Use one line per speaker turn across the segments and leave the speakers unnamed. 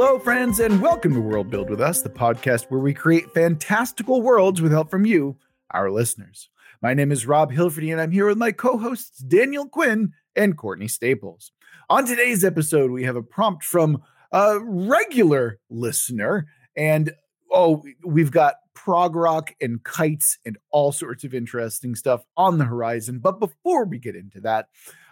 Hello, friends, and welcome to World Build with Us, the podcast where we create fantastical worlds with help from you, our listeners. My name is Rob Hilferty, and I'm here with my co hosts, Daniel Quinn and Courtney Staples. On today's episode, we have a prompt from a regular listener, and oh, we've got prog rock and kites and all sorts of interesting stuff on the horizon. But before we get into that,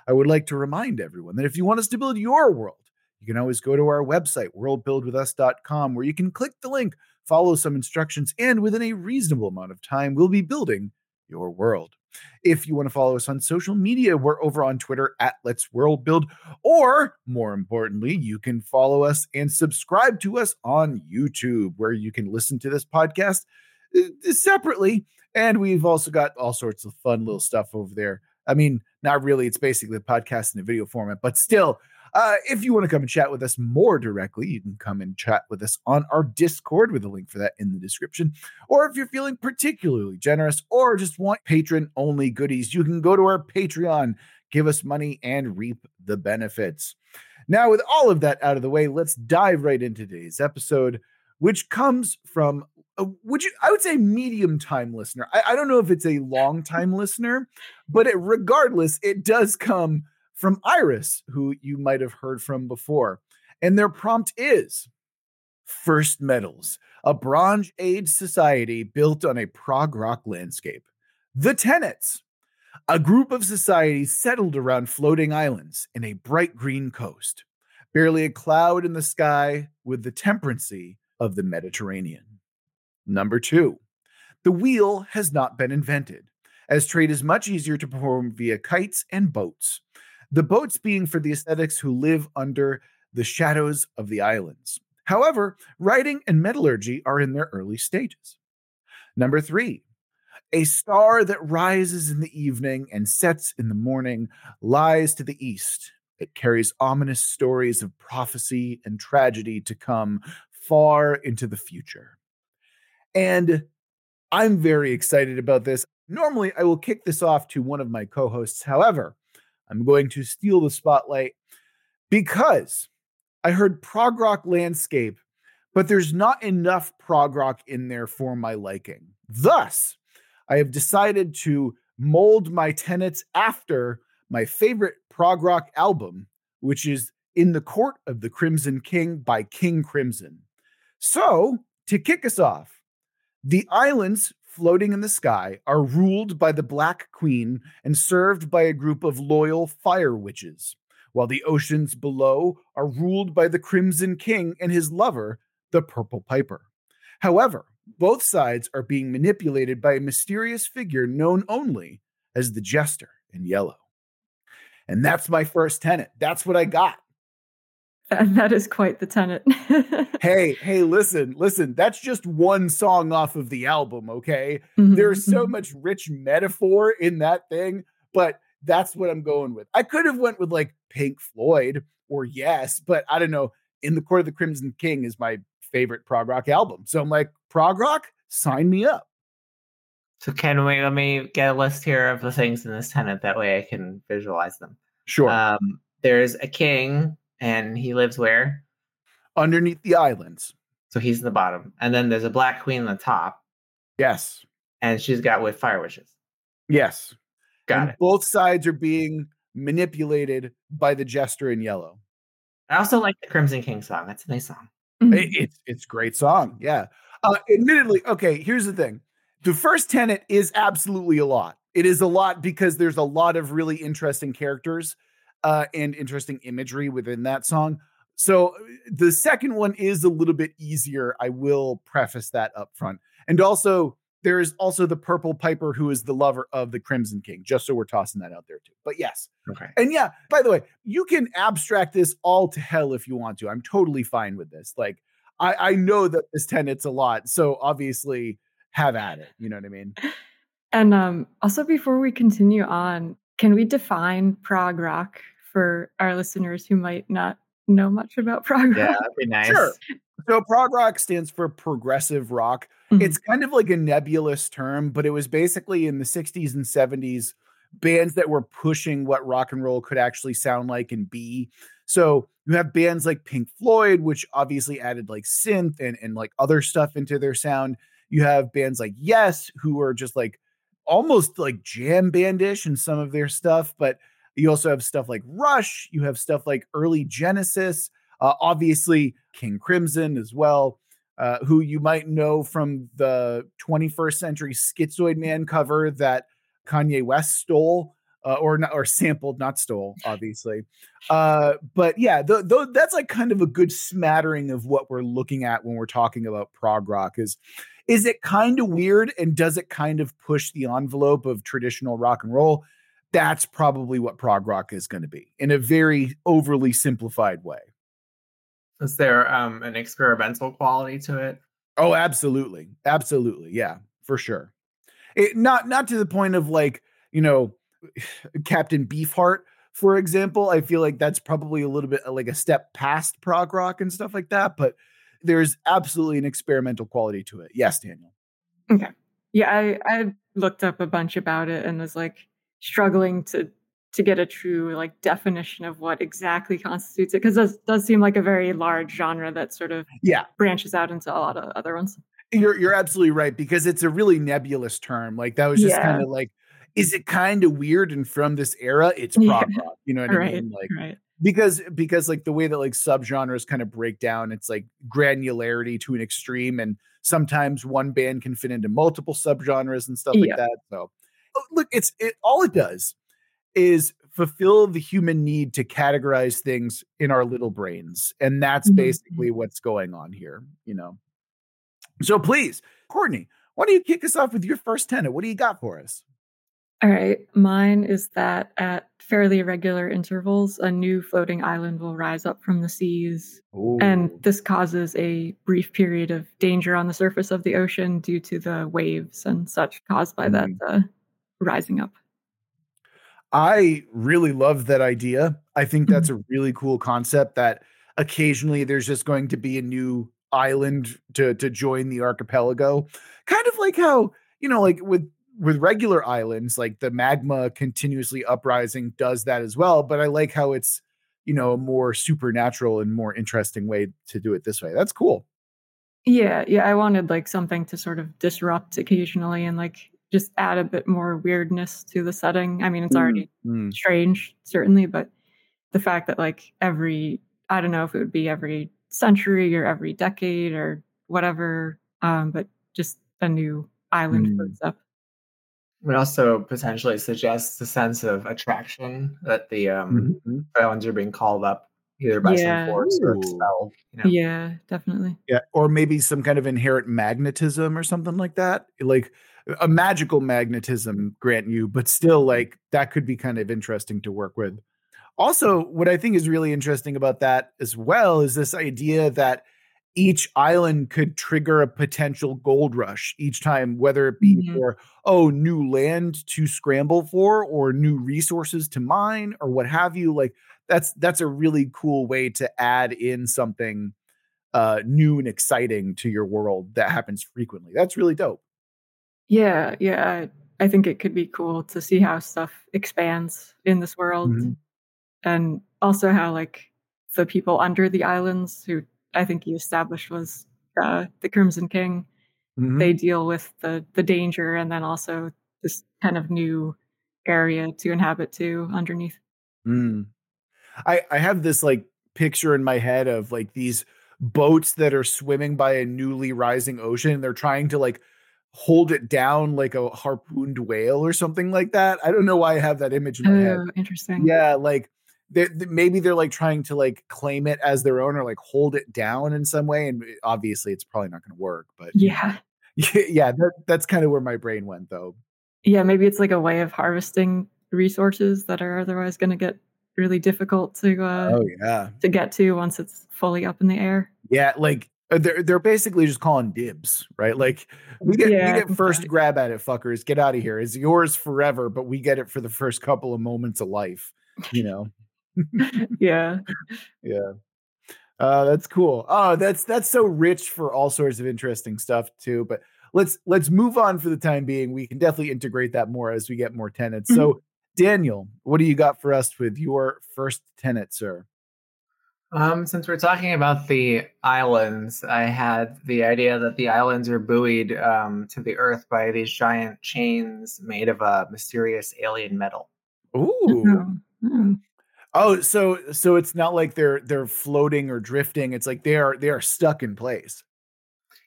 I would like to remind everyone that if you want us to build your world, you can always go to our website, worldbuildwithus.com, where you can click the link, follow some instructions, and within a reasonable amount of time, we'll be building your world. If you want to follow us on social media, we're over on Twitter at Let's World Build, or more importantly, you can follow us and subscribe to us on YouTube, where you can listen to this podcast uh, separately. And we've also got all sorts of fun little stuff over there. I mean, not really, it's basically a podcast in a video format, but still, uh, if you want to come and chat with us more directly, you can come and chat with us on our Discord with a link for that in the description. Or if you're feeling particularly generous or just want patron only goodies, you can go to our Patreon, give us money, and reap the benefits. Now, with all of that out of the way, let's dive right into today's episode, which comes from would you i would say medium time listener I, I, don't know if it's a long time listener but it, regardless it does come from Iris, who you might have heard from before. And their prompt is First Metals, a Bronze Age society built on a prog rock landscape. The Tenets, a group of societies settled around floating islands in a bright green coast, barely a cloud in the sky with the temperancy of the Mediterranean. Number two, the wheel has not been invented, as trade is much easier to perform via kites and boats. The boats being for the ascetics who live under the shadows of the islands. However, writing and metallurgy are in their early stages. Number three, a star that rises in the evening and sets in the morning lies to the east. It carries ominous stories of prophecy and tragedy to come far into the future. And I'm very excited about this. Normally, I will kick this off to one of my co hosts. However, I'm going to steal the spotlight because I heard prog rock landscape, but there's not enough prog rock in there for my liking. Thus, I have decided to mold my tenets after my favorite prog rock album, which is In the Court of the Crimson King by King Crimson. So, to kick us off, the islands floating in the sky are ruled by the Black Queen and served by a group of loyal fire witches, while the oceans below are ruled by the Crimson King and his lover, the Purple Piper. However, both sides are being manipulated by a mysterious figure known only as the Jester in Yellow. And that's my first tenet. That's what I got.
And that is quite the tenet.
hey, hey, listen, listen. That's just one song off of the album, okay? Mm-hmm. There's so mm-hmm. much rich metaphor in that thing, but that's what I'm going with. I could have went with like Pink Floyd or Yes, but I don't know. In the Court of the Crimson King is my favorite prog rock album. So I'm like, prog rock, sign me up.
So can we let me get a list here of the things in this tenet that way I can visualize them.
Sure.
Um, there's a king and he lives where?
Underneath the islands.
So he's in the bottom. And then there's a black queen on the top.
Yes.
And she's got with fire witches.
Yes.
Got
and
it.
Both sides are being manipulated by the jester in yellow.
I also like the Crimson King song. That's a nice song.
Mm-hmm. It, it's it's great song. Yeah. Uh, admittedly, okay, here's the thing. The first tenet is absolutely a lot. It is a lot because there's a lot of really interesting characters uh, and interesting imagery within that song. So uh, the second one is a little bit easier. I will preface that up front. And also, there is also the Purple Piper who is the lover of the Crimson King, just so we're tossing that out there too. But yes.
Okay.
And yeah, by the way, you can abstract this all to hell if you want to. I'm totally fine with this. Like, I, I know that this tenet's a lot. So obviously, have at it. You know what I mean?
And um, also, before we continue on, can we define prog rock for our listeners who might not know much about prog rock.
Yeah, that'd be nice.
Sure. So prog rock stands for progressive rock. Mm-hmm. It's kind of like a nebulous term, but it was basically in the 60s and 70s bands that were pushing what rock and roll could actually sound like and be. So you have bands like Pink Floyd, which obviously added like synth and, and like other stuff into their sound. You have bands like Yes, who are just like almost like jam bandish in some of their stuff, but you also have stuff like Rush. You have stuff like early Genesis, uh, obviously King Crimson as well, uh, who you might know from the 21st Century Schizoid Man cover that Kanye West stole. Uh, or not, or sampled, not stole, obviously. Uh, but yeah, th- th- that's like kind of a good smattering of what we're looking at when we're talking about prog rock. Is is it kind of weird and does it kind of push the envelope of traditional rock and roll? That's probably what prog rock is going to be in a very overly simplified way.
Is there um, an experimental quality to it?
Oh, absolutely, absolutely, yeah, for sure. It, not not to the point of like you know Captain Beefheart, for example. I feel like that's probably a little bit like a step past prog rock and stuff like that, but there's absolutely an experimental quality to it. Yes, Daniel.
Okay. Yeah, I I looked up a bunch about it and was like struggling to to get a true like definition of what exactly constitutes it because it does seem like a very large genre that sort of
yeah
branches out into a lot of other ones.
You're you're absolutely right because it's a really nebulous term. Like that was just yeah. kind of like, is it kind of weird? And from this era, it's prog yeah. rock. You know what right, I mean? Like
right
because because like the way that like subgenres kind of break down it's like granularity to an extreme and sometimes one band can fit into multiple subgenres and stuff yeah. like that so oh, look it's it all it does is fulfill the human need to categorize things in our little brains and that's mm-hmm. basically what's going on here you know so please courtney why don't you kick us off with your first tenet what do you got for us
all right. Mine is that at fairly regular intervals, a new floating island will rise up from the seas. Ooh. And this causes a brief period of danger on the surface of the ocean due to the waves and such caused by mm. that uh, rising up.
I really love that idea. I think that's mm-hmm. a really cool concept that occasionally there's just going to be a new island to to join the archipelago. Kind of like how, you know, like with with regular islands, like the magma continuously uprising does that as well. But I like how it's, you know, a more supernatural and more interesting way to do it this way. That's cool.
Yeah, yeah. I wanted like something to sort of disrupt occasionally and like just add a bit more weirdness to the setting. I mean, it's already mm-hmm. strange, certainly, but the fact that like every I don't know if it would be every century or every decade or whatever, um, but just a new island mm. floats up
would also potentially suggest a sense of attraction that the um, mm-hmm. islands are being called up either by yeah. some force or expelled.
You know? Yeah, definitely.
Yeah, or maybe some kind of inherent magnetism or something like that. Like a magical magnetism, grant you, but still, like that could be kind of interesting to work with. Also, what I think is really interesting about that as well is this idea that each island could trigger a potential gold rush each time, whether it be mm-hmm. for, oh, new land to scramble for or new resources to mine or what have you. Like that's that's a really cool way to add in something uh new and exciting to your world that happens frequently. That's really dope.
Yeah, yeah. I think it could be cool to see how stuff expands in this world. Mm-hmm. And also how like the people under the islands who I think you established was uh, the Crimson King. Mm-hmm. They deal with the the danger and then also this kind of new area to inhabit too underneath.
Mm. I I have this like picture in my head of like these boats that are swimming by a newly rising ocean. and They're trying to like hold it down like a harpooned whale or something like that. I don't know why I have that image in my oh, head.
Interesting.
Yeah, like they're, maybe they're like trying to like claim it as their own or like hold it down in some way and obviously it's probably not going to work but
yeah
yeah that, that's kind of where my brain went though
yeah maybe it's like a way of harvesting resources that are otherwise going to get really difficult to uh
oh yeah
to get to once it's fully up in the air
yeah like uh, they're they're basically just calling dibs, right? Like we get yeah, we get first grab at it, fuckers. Get out of here. It's yours forever, but we get it for the first couple of moments of life, you know.
yeah.
Yeah. Uh, that's cool. Oh, that's that's so rich for all sorts of interesting stuff too. But let's let's move on for the time being. We can definitely integrate that more as we get more tenants. Mm-hmm. So, Daniel, what do you got for us with your first tenant, sir?
Um, since we're talking about the islands, I had the idea that the islands are buoyed um, to the earth by these giant chains made of a mysterious alien metal.
Ooh. Mm-hmm. Oh, so so it's not like they're they're floating or drifting. It's like they are they are stuck in place.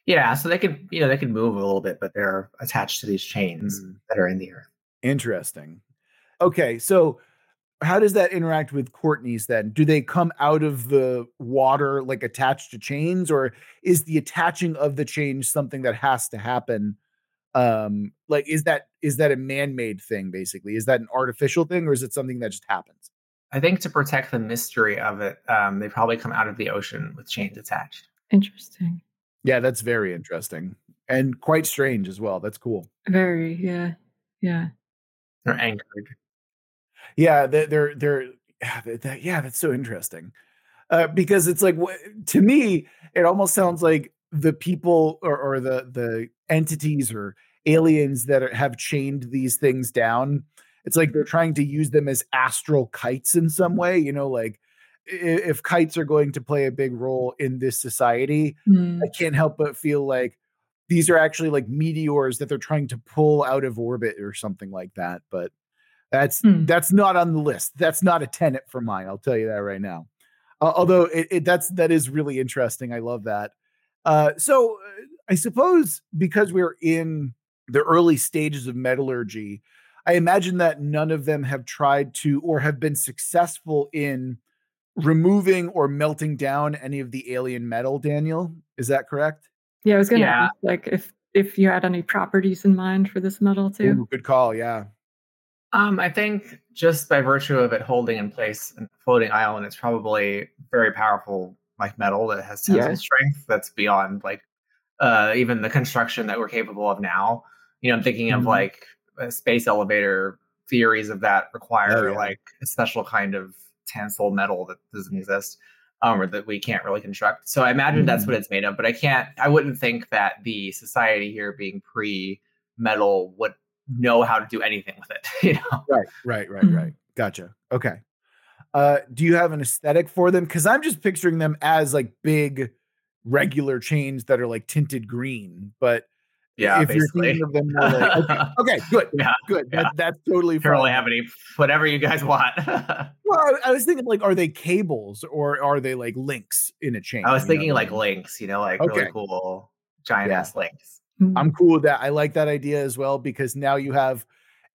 Yeah, so they can you know they can move a little bit, but they're attached to these chains mm. that are in the earth.
Interesting. Okay, so how does that interact with Courtney's then? Do they come out of the water like attached to chains, or is the attaching of the chains something that has to happen? Um, like is that is that a man-made thing basically? Is that an artificial thing, or is it something that just happens?
I think to protect the mystery of it, um, they probably come out of the ocean with chains attached.
Interesting.
Yeah, that's very interesting and quite strange as well. That's cool.
Very, yeah, yeah.
They're anchored.
Yeah, they're they're, they're yeah, that, yeah, that's so interesting. Uh, because it's like to me, it almost sounds like the people or, or the the entities or aliens that are, have chained these things down. It's like they're trying to use them as astral kites in some way. You know, like if kites are going to play a big role in this society, mm. I can't help but feel like these are actually like meteors that they're trying to pull out of orbit or something like that. But that's hmm. that's not on the list. That's not a tenant for mine. I'll tell you that right now. Uh, although it, it, that's that is really interesting. I love that. Uh, so uh, I suppose because we're in the early stages of metallurgy, I imagine that none of them have tried to or have been successful in removing or melting down any of the alien metal. Daniel, is that correct?
Yeah, I was gonna yeah. ask like if if you had any properties in mind for this metal too.
Ooh, good call. Yeah.
Um, I think just by virtue of it holding in place and floating island, it's probably very powerful, like metal that has tensile yeah. strength that's beyond like uh, even the construction that we're capable of now. You know, I'm thinking mm-hmm. of like space elevator theories of that require oh, yeah. like a special kind of tensile metal that doesn't exist um, or that we can't really construct. So I imagine mm-hmm. that's what it's made of, but I can't, I wouldn't think that the society here being pre metal would know how to do anything with it. You know?
Right, right, right, mm-hmm. right. Gotcha. Okay. Uh, do you have an aesthetic for them? Because I'm just picturing them as like big, regular chains that are like tinted green. But
yeah, if basically.
you're thinking of them more like okay, okay good, yeah, good. Yeah. That, that's totally
fine. Really have any whatever you guys want.
well, I, I, was thinking like, are they cables or are they like links in a chain?
I was thinking know? like links. You know, like okay. really cool giant yeah. ass links.
I'm mm-hmm. cool with that. I like that idea as well because now you have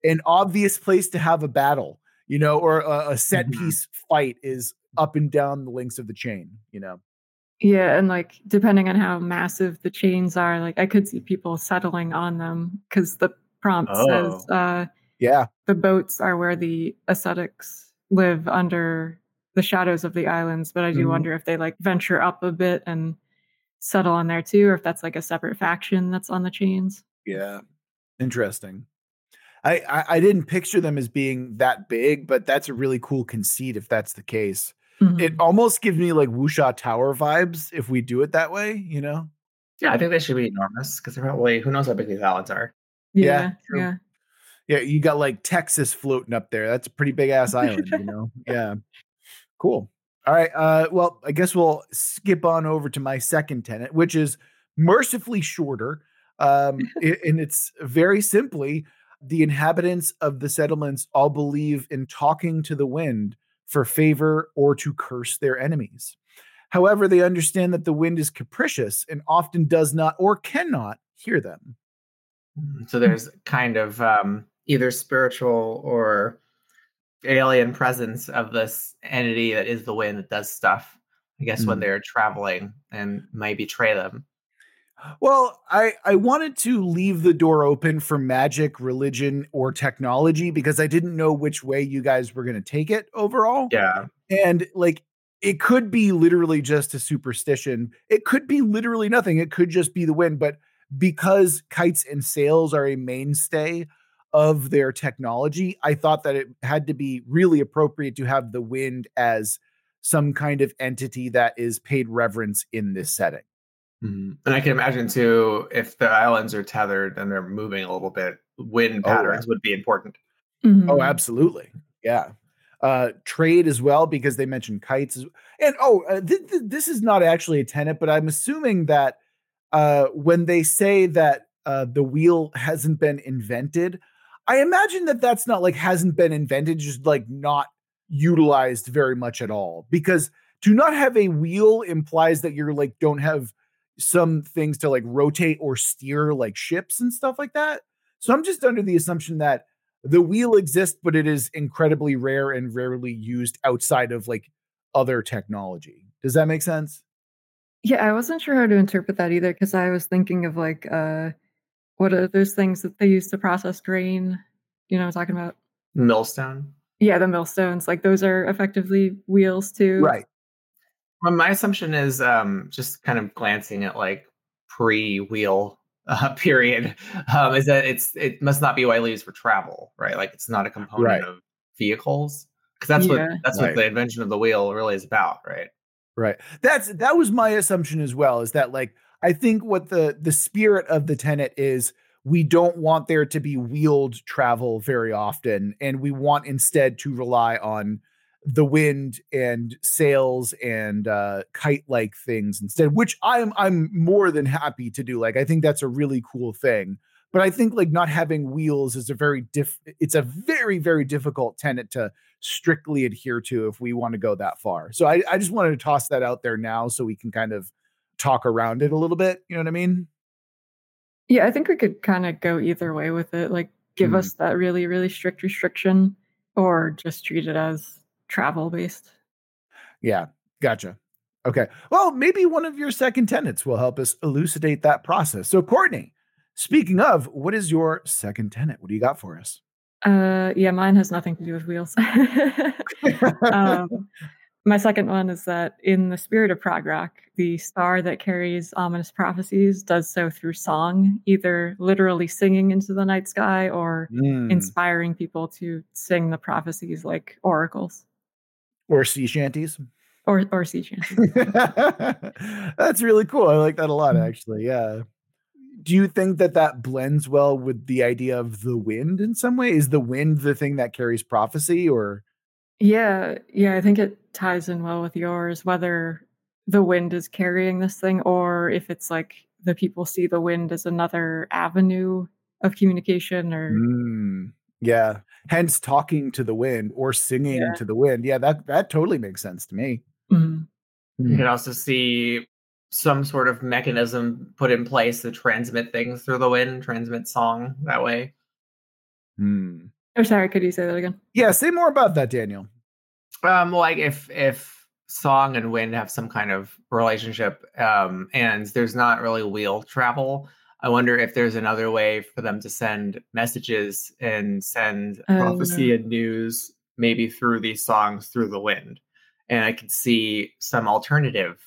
an obvious place to have a battle, you know, or a, a set mm-hmm. piece fight is up and down the links of the chain, you know.
Yeah, and like depending on how massive the chains are, like I could see people settling on them because the prompt oh. says, uh,
"Yeah,
the boats are where the ascetics live under the shadows of the islands." But I do mm-hmm. wonder if they like venture up a bit and settle on there too, or if that's like a separate faction that's on the chains.
Yeah, interesting. I, I, I didn't picture them as being that big, but that's a really cool conceit if that's the case. Mm-hmm. It almost gives me like Wuxia Tower vibes if we do it that way, you know?
Yeah, I think they should be enormous because they're probably who knows how big these islands are.
Yeah, yeah,
yeah. Yeah, you got like Texas floating up there. That's a pretty big ass island, you know? Yeah. Cool. All right. Uh, well, I guess we'll skip on over to my second tenant, which is mercifully shorter. Um, and it's very simply the inhabitants of the settlements all believe in talking to the wind for favor or to curse their enemies. However, they understand that the wind is capricious and often does not or cannot hear them.
Mm, so there's kind of um, either spiritual or alien presence of this entity that is the wind that does stuff. I guess mm. when they're traveling and might betray them.
Well, I I wanted to leave the door open for magic, religion, or technology because I didn't know which way you guys were going to take it overall.
Yeah.
And like it could be literally just a superstition. It could be literally nothing. It could just be the wind, but because kites and sails are a mainstay of their technology, I thought that it had to be really appropriate to have the wind as some kind of entity that is paid reverence in this setting.
Mm-hmm. And I can imagine too, if the islands are tethered and they're moving a little bit, wind patterns oh, would be important.
Mm-hmm. Oh, absolutely. Yeah. uh, trade as well because they mentioned kites. And oh, uh, th- th- this is not actually a tenet, but I'm assuming that uh, when they say that uh, the wheel hasn't been invented, I imagine that that's not like hasn't been invented, just like not utilized very much at all. Because to not have a wheel implies that you're like don't have some things to like rotate or steer like ships and stuff like that. So I'm just under the assumption that the wheel exists, but it is incredibly rare and rarely used outside of like other technology. Does that make sense?
Yeah, I wasn't sure how to interpret that either because I was thinking of like uh what are those things that they use to process grain? You know what I'm talking about?
Millstone.
Yeah, the millstones. Like those are effectively wheels too.
Right.
Well, my assumption is um just kind of glancing at like pre-wheel uh, period um, is that it's it must not be widely used for travel, right? Like it's not a component
Right.
of vehicles because that's
Yeah.
what that's
Right.
what the invention of the wheel really is about, right?
Right. That's that was my assumption as well. Is that like I think what the the spirit of the tenet is we don't want there to be wheeled travel very often, and we want instead to rely on the wind and sails and uh, kite like things instead. Which I'm I'm more than happy to do. Like I think that's a really cool thing. But I think like not having wheels is a very diff. It's a very very difficult tenet to strictly adhere to if we want to go that far. So I, I just wanted to toss that out there now so we can kind of talk around it a little bit. You know what I mean?
Yeah, I think we could kind of go either way with it. Like give
Mhm.
us that really, really strict restriction or just treat it as travel based.
Yeah, gotcha. Okay. Well, maybe one of your second tenants will help us elucidate that process. So, Courtney, speaking of, what is your second tenant? What do you got for us?
Uh yeah, mine has nothing to do with wheels. um, my second one is that in the spirit of prog rock, the star that carries ominous prophecies does so through song, either literally singing into the night sky or
Mm,
inspiring people to sing the prophecies like oracles
or sea shanties.
or or sea shanties
That's really cool. I like that a lot,
Mhm.
actually. Yeah. Do you think that that blends well with the idea of the wind in some way? Is the wind the thing that carries prophecy, or
Yeah, yeah, I think it ties in well with yours, whether the wind is carrying this thing or if it's like the people see the wind as another avenue of communication or
Mm, yeah. Hence, talking to the wind or singing
Yeah.
to the wind. Yeah, that that totally makes sense to me.
Mhm.
You can also see some sort of mechanism put in place to transmit things through the wind, transmit song that way.
Hmm.
Oh, sorry, could you say that again?
Yeah, say more about that, Daniel.
Um, like if if song and wind have some kind of relationship, um, and there's not really wheel travel, I wonder if there's another way for them to send messages and send
Oh,
prophecy and news, maybe through these songs through the wind. And I could see some alternative,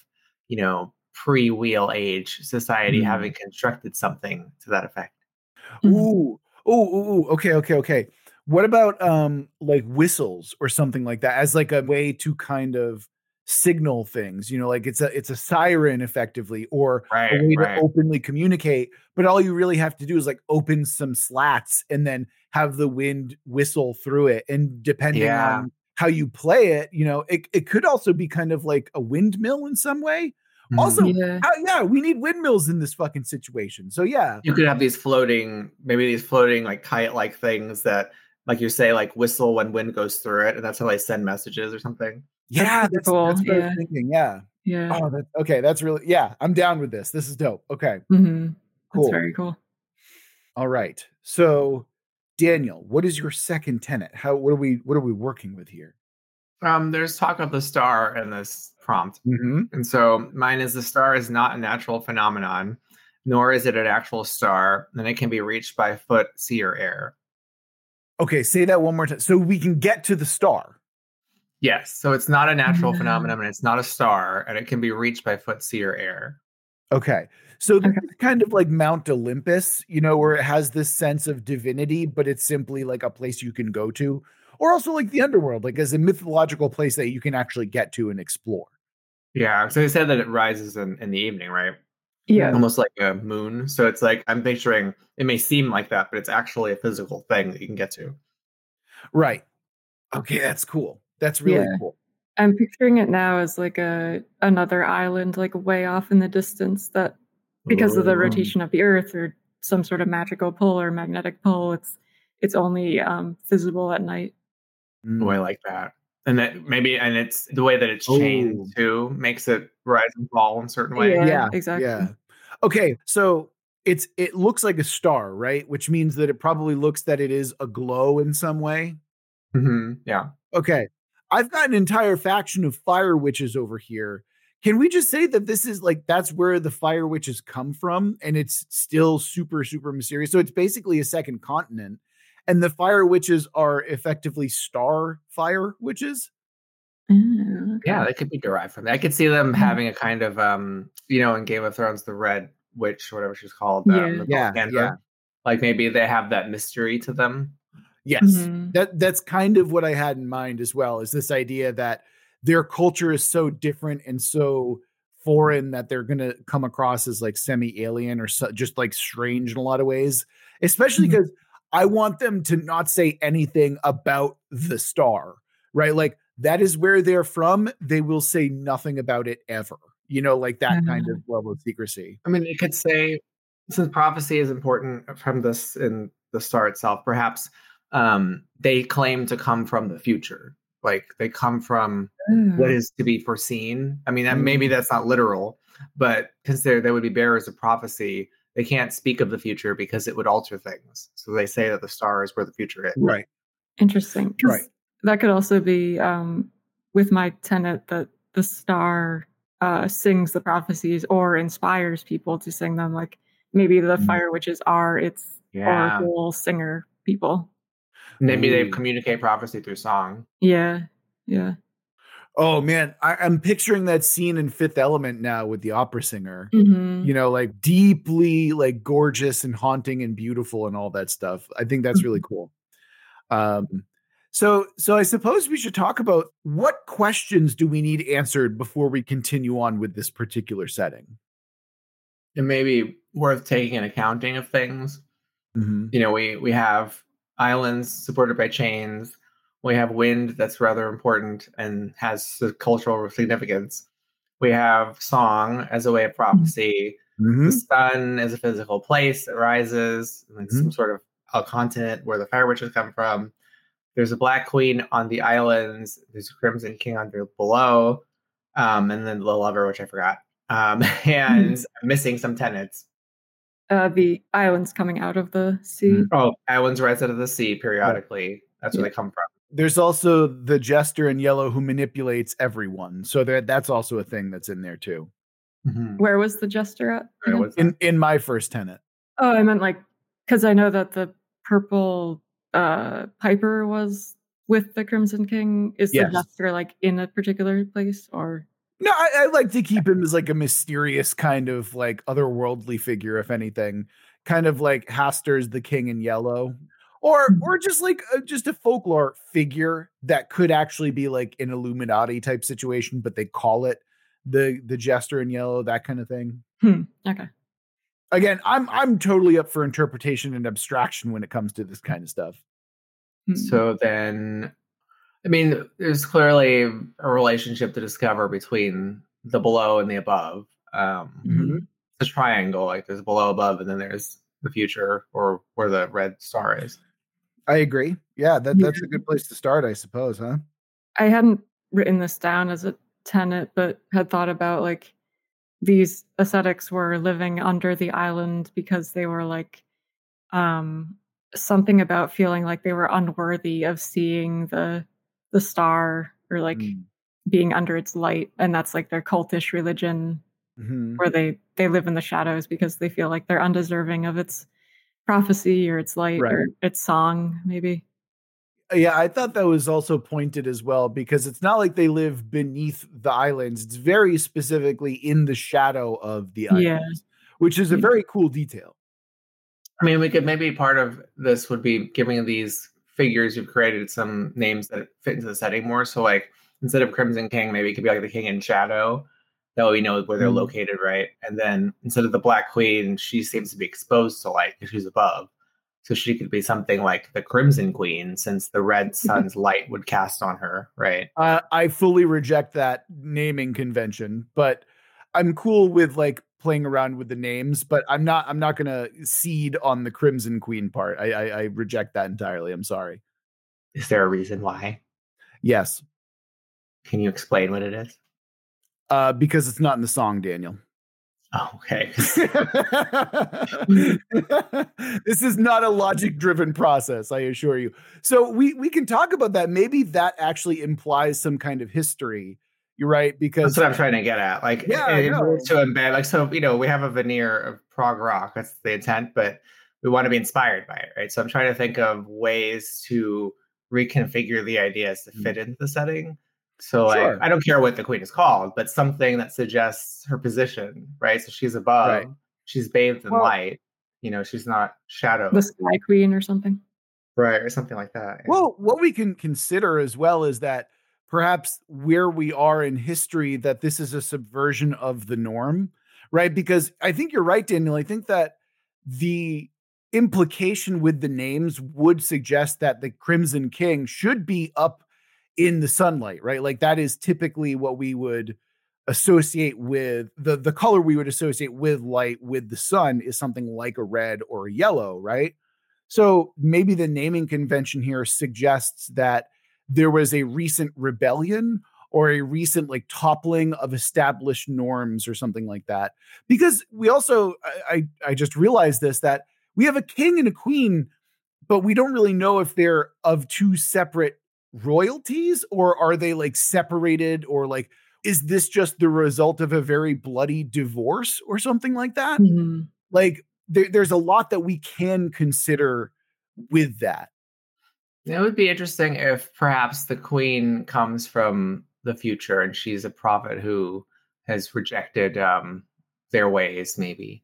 you know, pre-wheel age society
Hmm.
having constructed something to that effect.
Mhm.
Ooh, ooh, ooh, ooh. Okay, okay, okay. What about um like whistles or something like that as like a way to kind of signal things? You know, like it's a it's a siren effectively, or
Right,
a way
right.
to openly communicate. But all you really have to do is like open some slats and then have the wind whistle through it. And depending
Yeah.
on how you play it, you know, it, it could also be kind of like a windmill in some way.
Mhm.
Also,
Yeah.
uh, yeah, we need windmills in this fucking situation. So yeah,
you could have these floating maybe these floating like kite like things that like you say like whistle when wind goes through it and that's how they send messages or something
yeah,
pretty
that's,
cool,
that's what I was
yeah.
thinking. Yeah.
Yeah.
Oh, that, okay. That's really yeah. I'm down with this. This is dope. Okay,
hmm
cool.
That's very cool.
All right. So, Daniel, what is your second tenet? How what are we what are we working with here?
um there's talk of the star in this prompt
Mm-hmm.
and so mine is the star is not a natural phenomenon nor is it an actual star and it can be reached by foot sea or air
Okay, say that one more time. So we can get to the star.
Yes so it's not a natural
No.
phenomenon and it's not a star and it can be reached by foot sea or air
Okay. So
Okay.
kind of like Mount Olympus, you know, where it has this sense of divinity, but it's simply like a place you can go to, or also like the underworld, like as a mythological place that you can actually get to and explore.
yeah so they said that it rises in, in the evening right
Yeah.
almost like a moon. So it's like I'm picturing it may seem like that, but it's actually a physical thing that you can get to.
Right. Okay, that's cool. That's really yeah. cool.
I'm picturing it now as like a another island, like way off in the distance. That because of the rotation of the Earth or some sort of magical pull or magnetic pull, it's it's only um, visible at night.
Mm. Oh, I like that. And that maybe, and it's the way that it's chained oh. too makes it rise and fall in certain ways.
Yeah, yeah, exactly.
Yeah. Okay, so it's it looks like a star, right? Which means that it probably looks that it is a glow in some way.
Mm-hmm. Yeah.
Okay. I've got an entire faction of fire witches over here. Can we just say that this is like that's where the fire witches come from, and it's still super super mysterious? So it's basically a second continent and the fire witches are effectively star fire witches.
Mm, okay.
Yeah, they could be derived from that. I could see them mm-hmm. having a kind of, um, you know, in Game of Thrones, the Red Witch, whatever she's called,
um, yeah, yeah, yeah.
Like maybe they have that mystery to them.
Yes, mm-hmm. that that's kind of what I had in mind as well. Is this idea that their culture is so different and so foreign that they're going to come across as like semi alien or so, just like strange in a lot of ways, especially because. Mm-hmm I want them to not say anything about the star, right? Like that is where they're from. They will say nothing about it ever. You know, like that mm-hmm. kind of level of secrecy.
I mean, it could say since prophecy is important from this in the star itself, perhaps um, they claim to come from the future. Like they come from mm. what is to be foreseen. I mean, that, maybe mm. that's not literal, but because they they would be bearers of prophecy, they can't speak of the future because it would alter things. So they say that the star is where the future is.
Right.
Interesting.
Right.
That could also be um, with my tenet that the star uh, sings the prophecies or inspires people to sing them. Like maybe the mm. fire witches are its yeah. oracle singer people.
Maybe they communicate prophecy through song.
Yeah. Yeah.
Oh man, I, am picturing that scene in Fifth Element now with the opera singer.
Mm-hmm.
You know, like deeply like gorgeous and haunting and beautiful and all that stuff. I think that's really mm-hmm. cool. Um, so so I suppose we should talk about what questions do we need answered before we continue on with this particular setting.
It may be worth taking an accounting of things.
Mm-hmm.
You know, we we have islands supported by chains we have wind that's rather important and has cultural significance. We have song as a way of prophecy. Mm-hmm. The sun is a physical place that rises, mm-hmm. some sort of a continent where the fire witches come from. There's a black queen on the islands. There's a crimson king under below, um, and then the lover, which I forgot. Um, and mm-hmm. I'm missing some tenets.
Uh, the islands coming out of the sea.
Mm-hmm. Oh, islands rise out of the sea periodically. That's where yeah. they come from
there's also the jester in yellow who manipulates everyone. So that that's also a thing that's in there too.
Mm-hmm. Where was the jester at?
In in my first tenant.
Oh, I meant like because I know that the purple uh Piper was with the Crimson King. Is yes. the jester like in a particular place or?
No, I, I like to keep him as like a mysterious kind of like otherworldly figure, if anything. Kind of like Hastur's the king in yellow, or mm-hmm. or just like a, just a folklore figure that could actually be like an Illuminati type situation, but they call it the the jester in yellow, that kind of thing.
Hmm. Okay.
Again, I'm I'm totally up for interpretation and abstraction when it comes to this kind of stuff.
Hmm. So then, I mean, there's clearly a relationship to discover between the below and the above. Um, mm-hmm. It's a triangle, like there's below, above, and then there's the future or where the red star is.
I agree. Yeah, that, that's a good place to start, I suppose, huh?
I hadn't written this down as a tenet, but had thought about like these ascetics were living under the island because they were like um something about feeling like they were unworthy of seeing the the star or like mm. being under its light and that's like their cultish religion mm-hmm. where they they live in the shadows because they feel like they're undeserving of its prophecy or its light right. or its song, maybe.
Yeah, I thought that was also pointed as well because it's not like they live beneath the islands. It's very specifically in the shadow of the islands, yeah. which is a very cool detail.
I mean, we could maybe part of this would be giving these figures you've created some names that fit into the setting more. So, like instead of Crimson King, maybe it could be like the King in Shadow, that we know where they're mm located, right? And then instead of the Black Queen, she seems to be exposed to light because she's above. So she could be something like the Crimson Queen, since the red sun's light would cast on her, right?
Uh, I fully reject that naming convention, but I'm cool with like playing around with the names. But I'm not. I'm not gonna cede on the Crimson Queen part. I, I, I reject that entirely. I'm sorry.
Is there a reason why?
Yes.
Can you explain what it is?
Uh, because it's not in the song, Daniel.
Oh, okay.
this is not a logic driven process, I assure you. So we we can talk about that. Maybe that actually implies some kind of history. You're right because
that's what I'm trying to get at. Like, yeah, it, to embed. Like, so you know, we have a veneer of prog rock. That's the intent, but we want to be inspired by it, right? So I'm trying to think of ways to reconfigure the ideas to mm. fit into the setting. So sure. like I don't care what the queen is called, but something that suggests her position, right? So she's above, right. she's bathed in well, light. You know, she's not shadow.
The sky queen or something.
Right, or something like that.
Yeah. Well, what we can consider as well is that perhaps where we are in history that this is a subversion of the norm, right? Because I think you're right, Daniel. I think that the implication with the names would suggest that the Crimson King should be up in the sunlight, right? Like that is typically what we would associate with the the color we would associate with light with the sun is something like a red or a yellow, right? So maybe the naming convention here suggests that there was a recent rebellion or a recent like toppling of established norms or something like that. Because we also I I just realized this that we have a king and a queen, but we don't really know if they're of two separate royalties or are they like separated or like is this just the result of a very bloody divorce or something like that mm-hmm. like there, there's a lot that we can consider with that
it would be interesting if perhaps the queen comes from the future and she's a prophet who has rejected um their ways maybe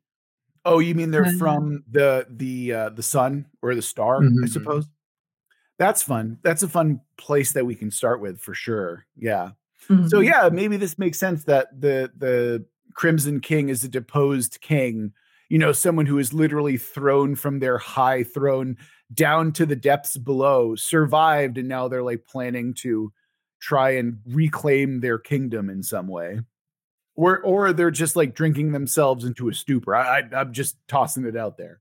oh you mean they're from the the uh the sun or the star mm-hmm. i suppose that's fun. That's a fun place that we can start with for sure. Yeah. Mm-hmm. So yeah, maybe this makes sense that the the Crimson King is a deposed king, you know, someone who is literally thrown from their high throne down to the depths below, survived, and now they're like planning to try and reclaim their kingdom in some way. Or or they're just like drinking themselves into a stupor. I, I I'm just tossing it out there.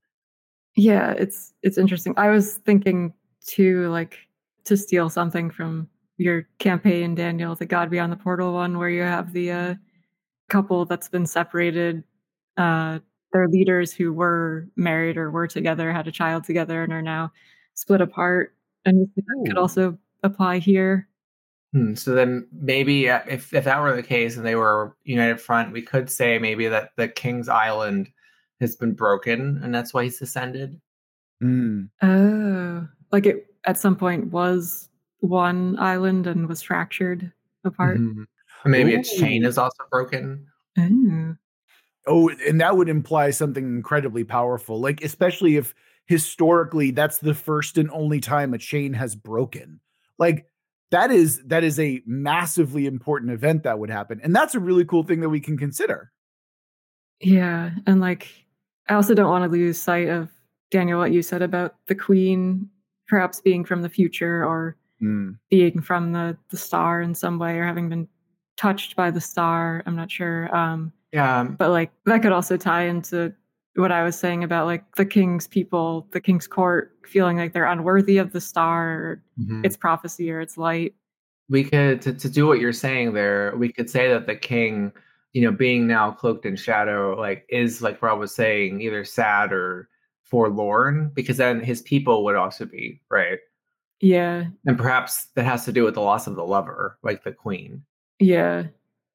Yeah, it's it's interesting. I was thinking to like to steal something from your campaign, Daniel, the God Beyond the Portal one, where you have the uh, couple that's been separated. Uh, they're leaders who were married or were together, had a child together, and are now split apart. And that could also apply here.
Hmm, so then maybe uh, if if that were the case and they were united front, we could say maybe that the King's Island has been broken and that's why he's ascended.
Mm. Oh, like it at some point was one island and was fractured apart. Mm-hmm.
Maybe Ooh. its chain is also broken.
Ooh. Oh, and that would imply something incredibly powerful. Like especially if historically that's the first and only time a chain has broken. Like that is that is a massively important event that would happen. And that's a really cool thing that we can consider.
Yeah, and like I also don't want to lose sight of Daniel what you said about the queen perhaps being from the future or mm. being from the the star in some way or having been touched by the star. I'm not sure. Um,
yeah,
but like that could also tie into what I was saying about like the king's people, the king's court feeling like they're unworthy of the star, mm-hmm. its prophecy or its light.
We could to, to do what you're saying there. We could say that the king, you know, being now cloaked in shadow, like is like Rob was saying, either sad or forlorn because then his people would also be right
yeah
and perhaps that has to do with the loss of the lover like the queen
yeah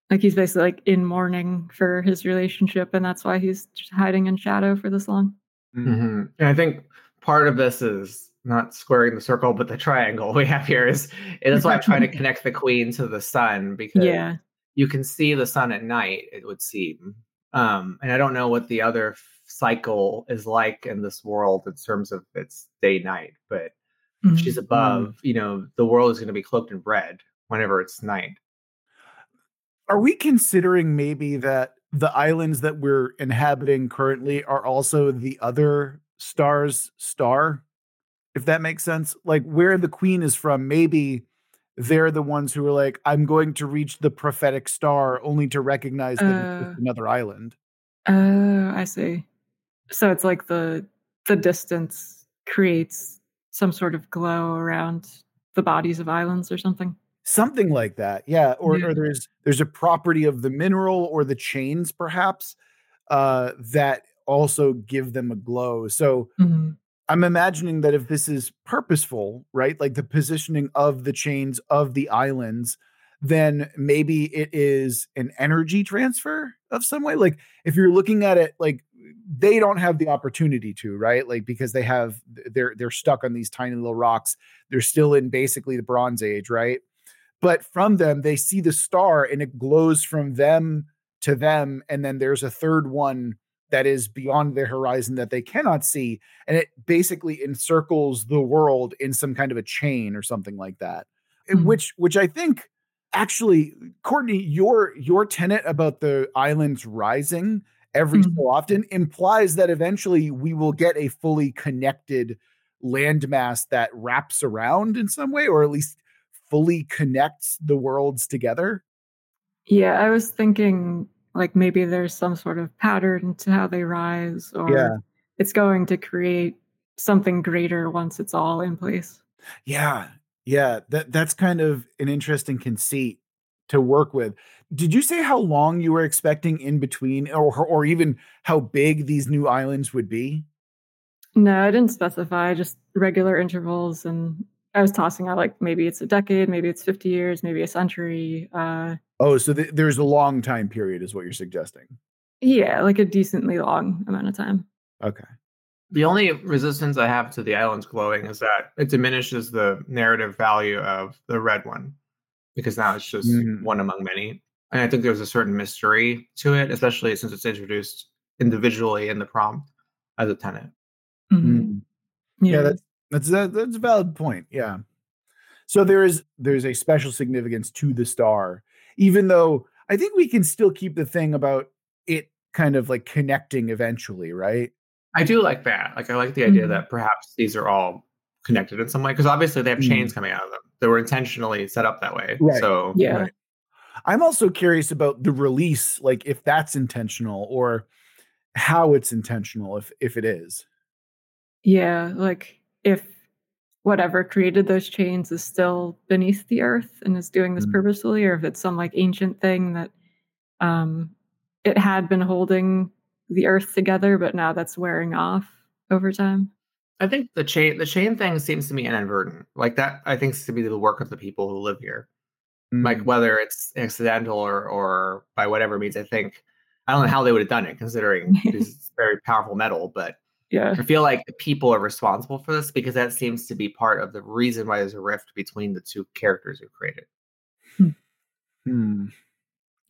like he's basically like in mourning for his relationship and that's why he's hiding in shadow for this long.
Mm-hmm. and i think part of this is not squaring the circle but the triangle we have here is that's why i'm trying to connect the queen to the sun because
yeah.
you can see the sun at night it would seem. Um and i don't know what the other cycle is like in this world in terms of its day night but mm-hmm. she's above you know the world is going to be cloaked in red whenever it's night
are we considering maybe that the islands that we're inhabiting currently are also the other star's star, if that makes sense. Like where the queen is from, maybe they're the ones who are like, I'm going to reach the prophetic star only to recognize that uh, it's another island.
Oh, uh, I see. So it's like the the distance creates some sort of glow around the bodies of islands or something.
Something like that. Yeah. Or, yeah. or there's there's a property of the mineral or the chains, perhaps, uh, that also give them a glow. So mm-hmm. I'm imagining that if this is purposeful, right? Like the positioning of the chains of the islands, then maybe it is an energy transfer of some way. Like if you're looking at it like they don't have the opportunity to, right? Like because they have they're they're stuck on these tiny little rocks. They're still in basically the bronze age, right? But from them they see the star and it glows from them to them and then there's a third one that is beyond their horizon that they cannot see and it basically encircles the world in some kind of a chain or something like that mm-hmm. which which i think actually courtney your your tenet about the islands rising every mm-hmm. so often implies that eventually we will get a fully connected landmass that wraps around in some way or at least fully connects the worlds together?
Yeah i was thinking like maybe there's some sort of pattern to how they rise or yeah. it's going to create something greater once it's all in place.
Yeah yeah that that's kind of an interesting conceit to work with. Did you say how long you were expecting in between or or even how big these new islands would be?
No i didn't specify just regular intervals and i was tossing out like maybe it's a decade maybe it's 50 years maybe a century uh
Oh, so th- there's a long time period, is what you're suggesting?
Yeah, like a decently long amount of time.
Okay.
The only resistance I have to the islands glowing is that it diminishes the narrative value of the red one because now it's just mm-hmm. one among many. And I think there's a certain mystery to it, especially since it's introduced individually in the prompt as a tenant.
Mm-hmm. Mm. Yeah, yeah that's that's a, that's a valid point. Yeah. So there is there's a special significance to the star even though I think we can still keep the thing about it kind of like connecting eventually, right?
I do like that. Like I like the idea mm-hmm. that perhaps these are all connected in some way because obviously they have mm-hmm. chains coming out of them. They were intentionally set up that way. Right. So
yeah. Right.
I'm also curious about the release, like if that's intentional or how it's intentional, if if it is.
Yeah, like if whatever created those chains is still beneath the earth and is doing this mm. purposefully, or if it's some like ancient thing that um, it had been holding the earth together, but now that's wearing off over time.
I think the chain the chain thing seems to me inadvertent. Like that, I think to be the work of the people who live here. Mm. Like whether it's accidental or or by whatever means, I think I don't know how they would have done it, considering it's very powerful metal, but
yeah.
I feel like people are responsible for this because that seems to be part of the reason why there's a rift between the two characters who created.
Hmm. hmm.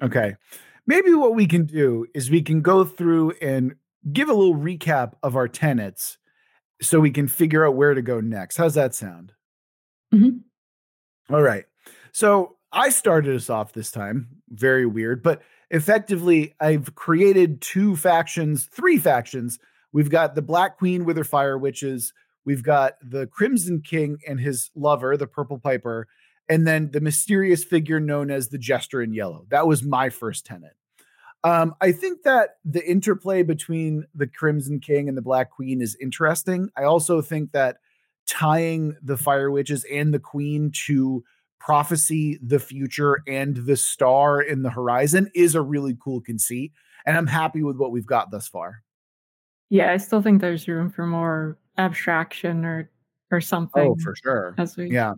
Okay. Maybe what we can do is we can go through and give a little recap of our tenets so we can figure out where to go next. How's that sound?
Mm-hmm.
All right. So I started us off this time. Very weird, but effectively, I've created two factions, three factions We've got the Black Queen with her fire witches. We've got the Crimson King and his lover, the Purple Piper, and then the mysterious figure known as the Jester in Yellow. That was my first tenet. Um, I think that the interplay between the Crimson King and the Black Queen is interesting. I also think that tying the Fire Witches and the Queen to prophecy, the future, and the star in the horizon is a really cool conceit. And I'm happy with what we've got thus far.
Yeah, I still think there's room for more abstraction or or something.
Oh, for sure.
As we
yeah,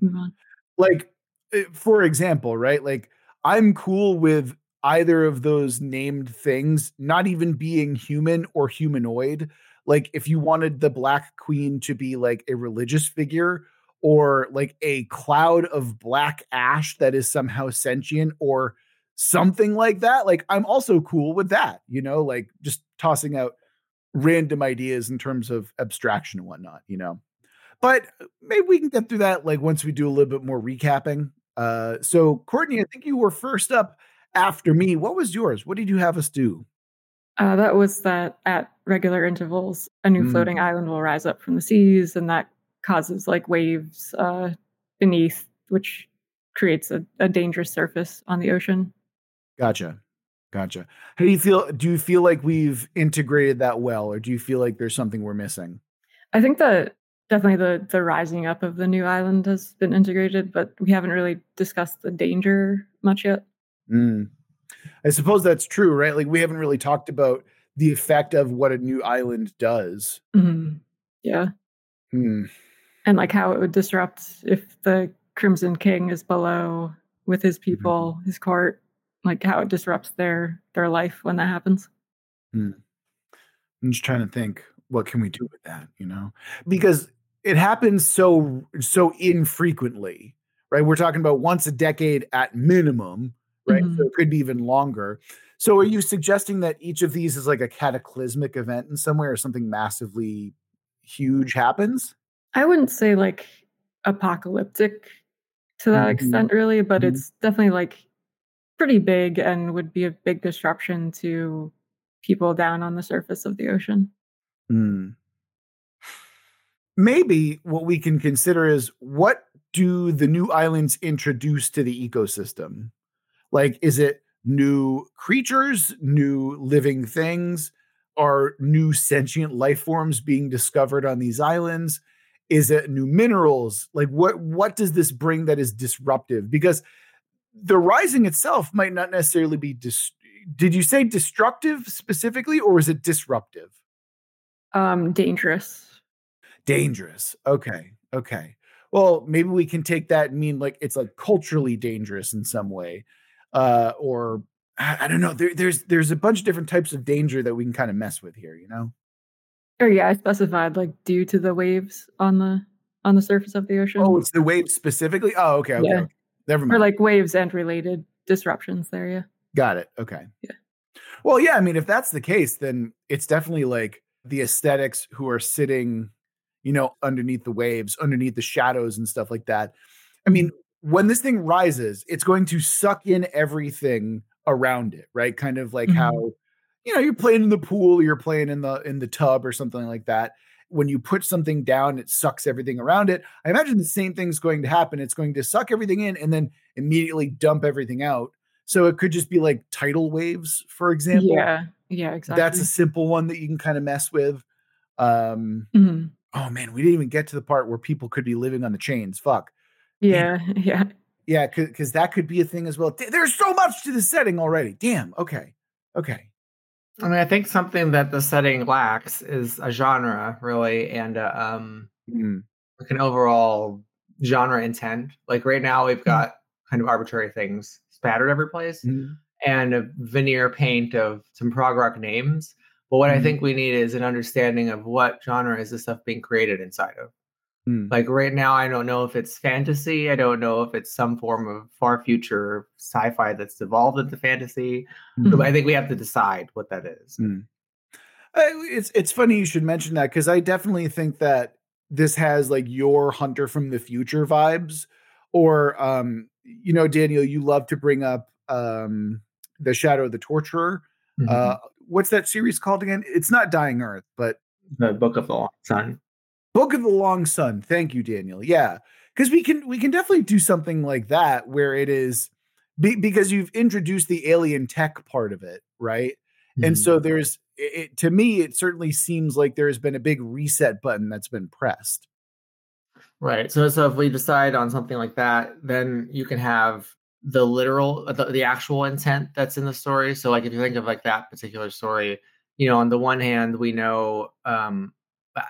like eh, for example, right? Like I'm cool with either of those named things not even being human or humanoid. Like if you wanted the Black Queen to be like a religious figure or like a cloud of black ash that is somehow sentient or something like that, like I'm also cool with that, you know, like just tossing out random ideas in terms of abstraction and whatnot, you know. But uh, maybe we can get through that like once we do a little bit more recapping. Uh, so Courtney, I think you were first up after me. What was yours? What did you have us do?
Uh, that was that at regular intervals, a new mm. floating island will rise up from the seas, and that causes like waves uh, beneath, which creates a, a dangerous surface on the ocean.
Gotcha. Gotcha. How do you feel? Do you feel like we've integrated that well, or do you feel like there's something we're missing?
I think that definitely the the rising up of the new island has been integrated, but we haven't really discussed the danger much yet.
Mm. I suppose that's true, right? Like we haven't really talked about the effect of what a new island does.
Mm-hmm. Yeah.
Hmm.
And like how it would disrupt if the Crimson King is below with his mm-hmm. people, mm-hmm. his court, like how it disrupts their their life when that happens.
Hmm. I'm just trying to think what can we do with that, you know? Because it happens so so infrequently, right? We're talking about once a decade at minimum, right? Mm-hmm. So it could be even longer. So are you suggesting that each of these is like a cataclysmic event in some way or something massively huge happens?
I wouldn't say like apocalyptic to that mm-hmm. extent really, but mm-hmm. it's definitely like pretty big and would be a big disruption to people down on the surface of the ocean.
Mm. Maybe what we can consider is what do the new islands introduce to the ecosystem? Like, is it new creatures, new living things? Are new sentient life forms being discovered on these islands? Is it new minerals? Like what what does this bring that is disruptive? Because the rising itself might not necessarily be dis- did you say destructive specifically or is it disruptive?
Um dangerous.
Dangerous. Okay. Okay. Well, maybe we can take that and mean like it's like culturally dangerous in some way uh, or I, I don't know. There, there's there's a bunch of different types of danger that we can kind of mess with here. You know.
Oh yeah, I specified like due to the waves on the on the surface of the ocean.
Oh, it's the waves specifically. Oh, okay, okay. Yeah. Never mind.
Or like waves and related disruptions there. Yeah.
Got it. Okay.
Yeah.
Well, yeah. I mean, if that's the case, then it's definitely like the aesthetics who are sitting, you know, underneath the waves, underneath the shadows and stuff like that. I mean, when this thing rises, it's going to suck in everything around it, right? Kind of like mm-hmm. how you know you're playing in the pool, you're playing in the in the tub or something like that. When you put something down, it sucks everything around it. I imagine the same thing's going to happen. It's going to suck everything in and then immediately dump everything out. So it could just be like tidal waves, for example.
Yeah, yeah, exactly.
That's a simple one that you can kind of mess with. Um, mm-hmm. Oh man, we didn't even get to the part where people could be living on the chains. Fuck.
Yeah, yeah.
Yeah, because that could be a thing as well. There's so much to the setting already. Damn. Okay. Okay.
I mean, I think something that the setting lacks is a genre, really, and a, um, mm. like an overall genre intent. Like right now, we've mm. got mm. kind of arbitrary things spattered every place, mm. and a veneer paint of some prog rock names. But what I think we need is an understanding of what genre is this stuff being created inside of. Mm. Like right now, I don't know if it's fantasy. I don't know if it's some form of far future sci-fi that's evolved into fantasy. Mm. I think we have to decide what that is.
Mm. Uh, it's it's funny you should mention that because I definitely think that this has like your Hunter from the Future vibes, or um, you know, Daniel, you love to bring up um, the Shadow of the Torturer. Mm-hmm. Uh, what's that series called again? It's not Dying Earth, but
the Book of the Long Sun.
Book of the Long Sun. Thank you, Daniel. Yeah, because we can we can definitely do something like that where it is be, because you've introduced the alien tech part of it, right? Mm-hmm. And so mm-hmm. there's it, to me, it certainly seems like there has been a big reset button that's been pressed.
Right. So so if we decide on something like that, then you can have the literal the, the actual intent that's in the story. So like if you think of like that particular story, you know, on the one hand, we know um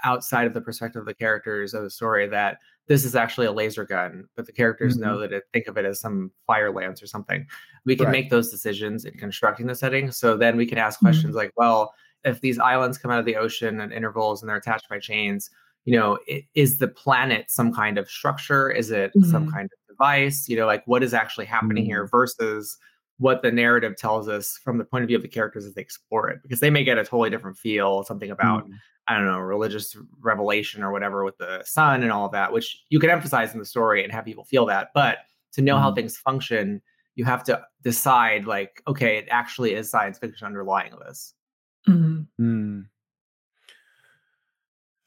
outside of the perspective of the characters of the story that this is actually a laser gun, but the characters mm-hmm. know that it, think of it as some fire lance or something. We can right. make those decisions in constructing the setting. So then we can ask questions mm-hmm. like, well, if these islands come out of the ocean at intervals and they're attached by chains, you know, is the planet some kind of structure? Is it mm-hmm. some kind of device? You know, like what is actually happening here mm-hmm. versus what the narrative tells us from the point of view of the characters as they explore it, because they may get a totally different feel, something about mm. I don't know, religious revelation or whatever with the sun and all of that, which you can emphasize in the story and have people feel that. But to know mm. how things function, you have to decide, like, okay, it actually is science fiction underlying this.
Mm. Mm.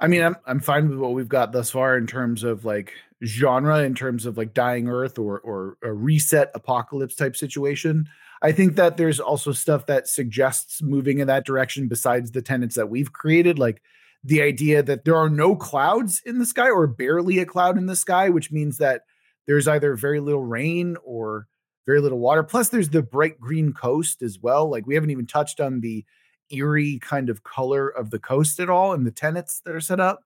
I mean, I'm I'm fine with what we've got thus far in terms of like genre, in terms of like dying Earth or or a reset apocalypse type situation. I think that there's also stuff that suggests moving in that direction besides the tenets that we've created, like the idea that there are no clouds in the sky or barely a cloud in the sky, which means that there's either very little rain or very little water. Plus, there's the bright green coast as well. Like we haven't even touched on the eerie kind of color of the coast at all and the tenets that are set up.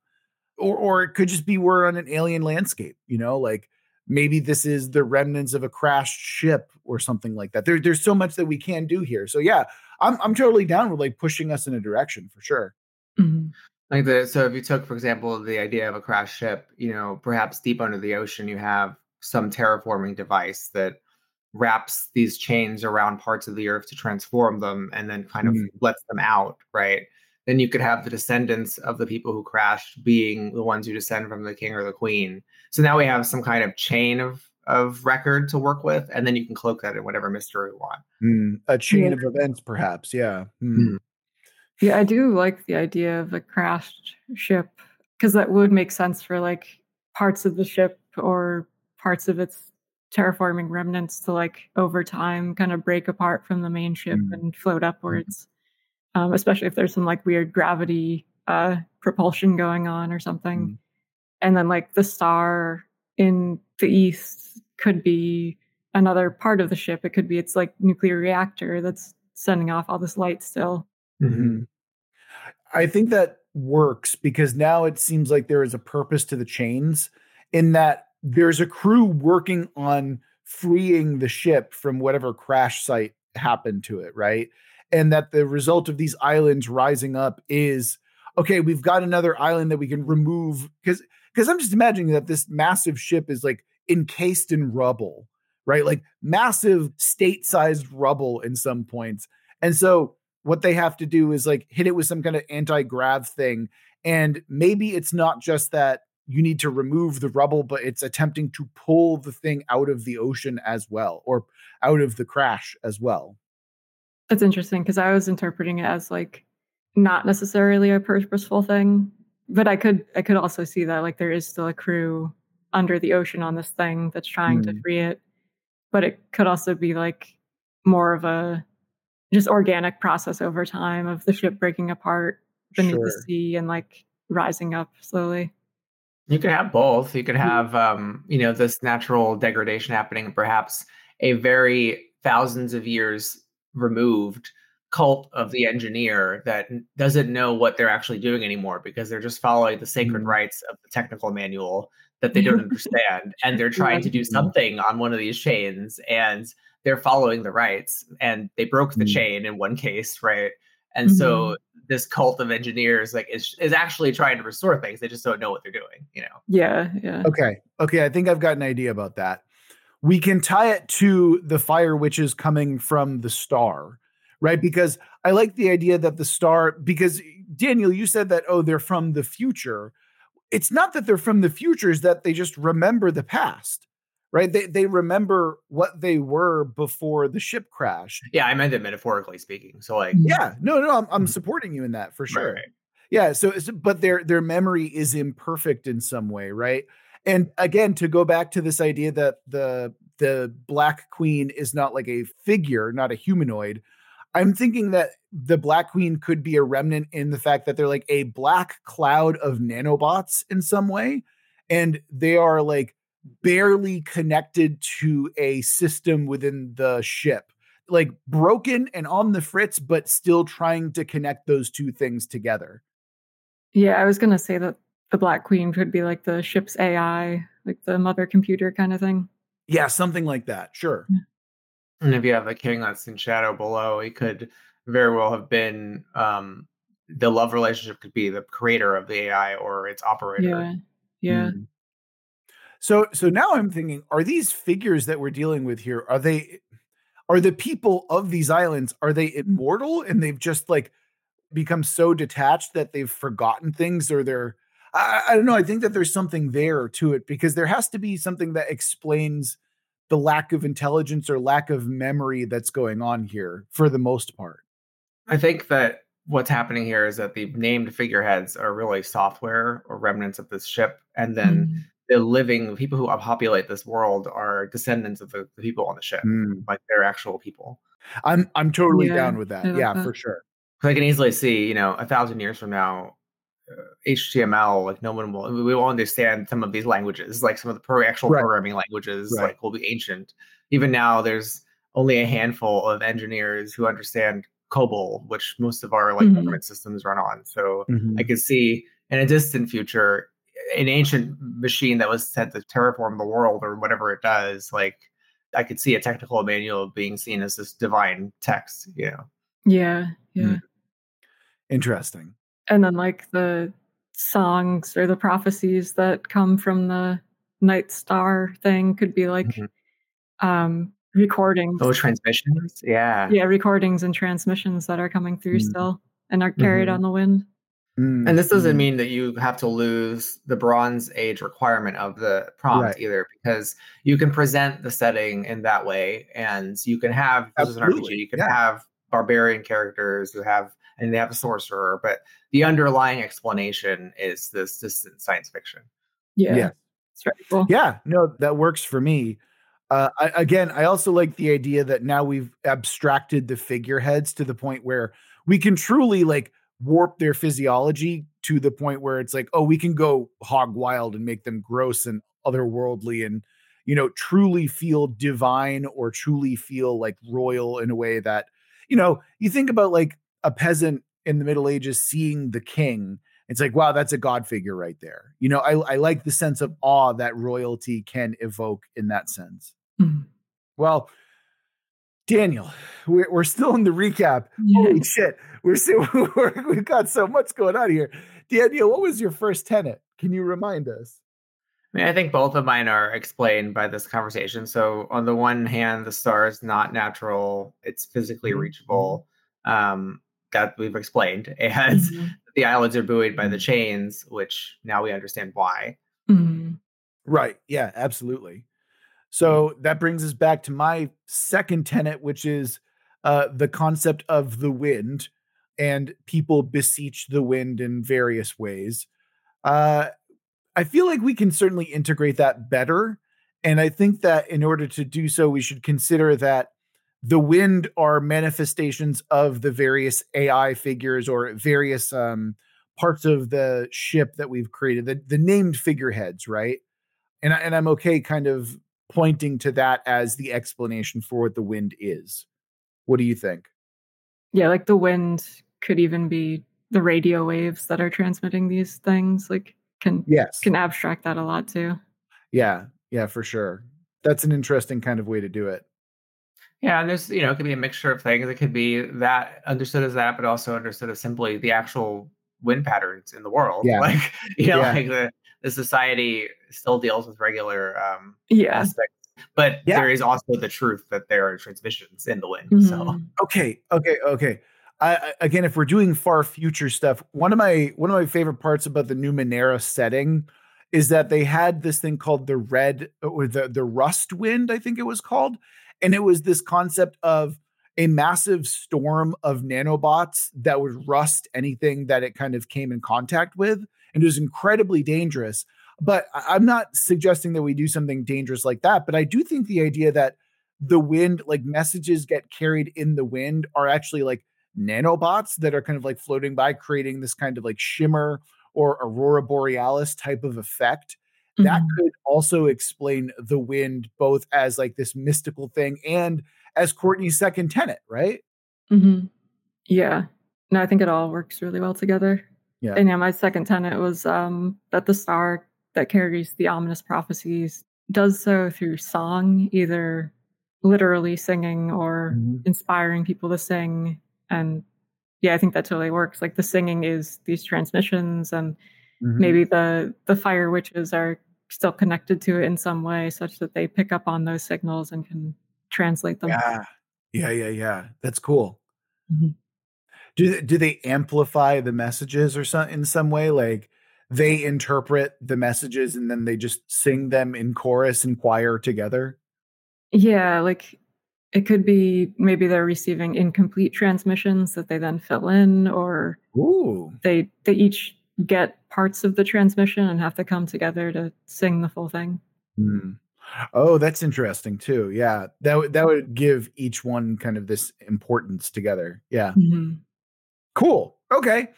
Or or it could just be we're on an alien landscape, you know, like maybe this is the remnants of a crashed ship or something like that. There, there's so much that we can do here. So yeah, I'm I'm totally down with like pushing us in a direction for sure.
Mm-hmm. Like the so if you took, for example, the idea of a crashed ship, you know, perhaps deep under the ocean, you have some terraforming device that wraps these chains around parts of the earth to transform them and then kind of mm. lets them out, right? Then you could have the descendants of the people who crashed being the ones who descend from the king or the queen. So now we have some kind of chain of of record to work with, and then you can cloak that in whatever mystery you want.
Mm. A chain yeah. of events, perhaps. Yeah. Mm.
Yeah, I do like the idea of a crashed ship because that would make sense for like parts of the ship or parts of its terraforming remnants to like over time kind of break apart from the main ship mm. and float upwards mm. Um, especially if there's some like weird gravity uh, propulsion going on or something mm. and then like the star in the east could be another part of the ship it could be its like nuclear reactor that's sending off all this light still
mm-hmm. i think that works because now it seems like there is a purpose to the chains in that there's a crew working on freeing the ship from whatever crash site happened to it, right? And that the result of these islands rising up is okay, we've got another island that we can remove because because I'm just imagining that this massive ship is like encased in rubble, right? Like massive state-sized rubble in some points. And so what they have to do is like hit it with some kind of anti-grav thing and maybe it's not just that you need to remove the rubble, but it's attempting to pull the thing out of the ocean as well, or out of the crash as well.
That's interesting because I was interpreting it as like not necessarily a purposeful thing, but I could I could also see that like there is still a crew under the ocean on this thing that's trying mm. to free it, but it could also be like more of a just organic process over time of the ship breaking apart beneath sure. the sea and like rising up slowly.
You could have both. You could mm-hmm. have, um, you know, this natural degradation happening, perhaps a very thousands of years removed cult of the engineer that doesn't know what they're actually doing anymore because they're just following the sacred mm-hmm. rites of the technical manual that they don't understand and they're trying to do something on one of these chains and they're following the rites and they broke the mm-hmm. chain in one case right and mm-hmm. so this cult of engineers like is is actually trying to restore things. They just don't know what they're doing, you know.
Yeah, yeah.
Okay. Okay, I think I've got an idea about that. We can tie it to the fire witches coming from the star, right? Because I like the idea that the star because Daniel, you said that oh, they're from the future. It's not that they're from the future, is that they just remember the past right? They they remember what they were before the ship crashed.
Yeah, I meant it metaphorically speaking. So like,
yeah, no, no, I'm I'm mm-hmm. supporting you in that for sure. Right, right. Yeah, so but their their memory is imperfect in some way, right? And again, to go back to this idea that the the Black Queen is not like a figure, not a humanoid. I'm thinking that the Black Queen could be a remnant in the fact that they're like a black cloud of nanobots in some way. And they are like barely connected to a system within the ship like broken and on the fritz but still trying to connect those two things together
yeah i was going to say that the black queen could be like the ship's ai like the mother computer kind of thing?
Yeah something like that sure.
And if you have a king that's in shadow below it could very well have been um the love relationship could be the creator of the ai or its operator.
Yeah yeah. Mm.
So so now I'm thinking, are these figures that we're dealing with here, are they are the people of these islands, are they immortal and they've just like become so detached that they've forgotten things or they're I, I don't know. I think that there's something there to it because there has to be something that explains the lack of intelligence or lack of memory that's going on here for the most part.
I think that what's happening here is that the named figureheads are really software or remnants of this ship, and then mm. the living the people who populate this world are descendants of the, the people on the ship, mm. like they're actual people.
I'm I'm totally yeah, down with that. Yeah, that. for sure.
I can easily see, you know, a thousand years from now, HTML, like no one will, we will understand some of these languages, like some of the pro- actual right. programming languages, right. like will be ancient. Even now, there's only a handful of engineers who understand COBOL, which most of our like mm-hmm. government systems run on. So mm-hmm. I could see in a distant future, an ancient machine that was sent to terraform the world or whatever it does, like I could see a technical manual being seen as this divine text, you know.
Yeah, yeah. Mm.
Interesting.
And then like the songs or the prophecies that come from the night star thing could be like mm-hmm. um recordings.
Those transmissions, yeah,
yeah, recordings and transmissions that are coming through mm still and are carried mm-hmm. on the wind.
mm And this doesn't mm-hmm. mean that you have to lose the Bronze Age requirement of the prompt right. either, because you can present the setting in that way, and you can have this is an RPG. You can yeah. have barbarian characters who have and they have a sorcerer, but the underlying explanation is this distant science fiction.
Yeah. Yeah.
Cool. Yeah, no, that works for me. Uh, I, again, I also like the idea that now we've abstracted the figureheads to the point where we can truly like warp their physiology to the point where it's like, oh, we can go hog wild and make them gross and otherworldly and you know truly feel divine or truly feel like royal in a way that you know you think about like a peasant in the Middle Ages seeing the king. It's like, wow, that's a god figure right there. You know, I, I like the sense of awe that royalty can evoke in that sense. Mm-hmm. Well, Daniel, we're, we're still in the recap. Holy shit, we're still we're, we've got so much going on here. Daniel, what was your first tenet? Can you remind us?
I mean, I think both of mine are explained by this conversation. So, on the one hand, the star is not natural; it's physically mm-hmm. reachable. Um, that we've explained, and mm-hmm. the islands are buoyed by the chains, which now we understand why.
Mm-hmm.
Right. Yeah, absolutely. So that brings us back to my second tenet, which is uh, the concept of the wind, and people beseech the wind in various ways. Uh, I feel like we can certainly integrate that better. And I think that in order to do so, we should consider that the wind are manifestations of the various AI figures or various um, parts of the ship that we've created, the, the named figureheads, right? And, and I'm okay kind of pointing to that as the explanation for what the wind is. What do you think?
Yeah, like the wind could even be the radio waves that are transmitting these things. Like can
yes
can abstract that a lot too.
Yeah, yeah, for sure. That's an interesting kind of way to do it.
Yeah, and there's you know it could be a mixture of things. It could be that understood as that, but also understood as simply the actual wind patterns in the world.
Yeah.
Like you know, yeah. like the the society still deals with regular um
yeah.
aspects. But yeah. there is also the truth that there are transmissions in the wind. Mm-hmm. So
okay, okay, okay. I, again, if we're doing far future stuff, one of my one of my favorite parts about the new Numenera setting is that they had this thing called the red or the the rust wind, I think it was called, and it was this concept of a massive storm of nanobots that would rust anything that it kind of came in contact with. And it was incredibly dangerous. But I'm not suggesting that we do something dangerous like that. But I do think the idea that the wind, like messages get carried in the wind, are actually like nanobots that are kind of like floating by, creating this kind of like shimmer or aurora borealis type of effect that mm-hmm. could also explain the wind both as like this mystical thing and as Courtney's second tenant, right?
Mm-hmm. Yeah. No, I think it all works really well together.
Yeah.
And yeah, my second tenet was um, that the star that carries the ominous prophecies does so through song, either literally singing or mm-hmm. inspiring people to sing. And yeah, I think that totally works. Like the singing is these transmissions and mm-hmm. maybe the the fire witches are still connected to it in some way such that they pick up on those signals and can translate them.
Yeah. Yeah, yeah, yeah. That's cool.
Mm-hmm.
Do do they amplify the messages or some in some way like they interpret the messages and then they just sing them in chorus and choir together?
Yeah, like it could be maybe they're receiving incomplete transmissions that they then fill in, or
Ooh.
they they each get parts of the transmission and have to come together to sing the full thing.
Mm. Oh, that's interesting too. Yeah, that w- that would give each one kind of this importance together. Yeah,
mm-hmm.
cool. Okay,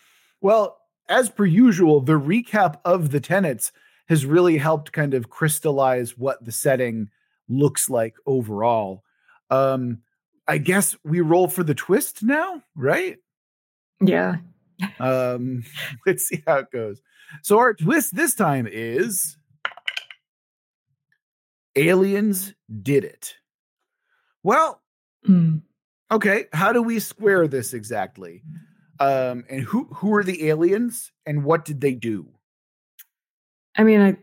well, as per usual, the recap of the tenets has really helped kind of crystallize what the setting looks like overall. Um, I guess we roll for the twist now, right?
Yeah.
Um, let's see how it goes. So our twist this time is aliens did it. Well,
mm.
okay, how do we square this exactly? Um, and who who are the aliens and what did they do?
I mean, I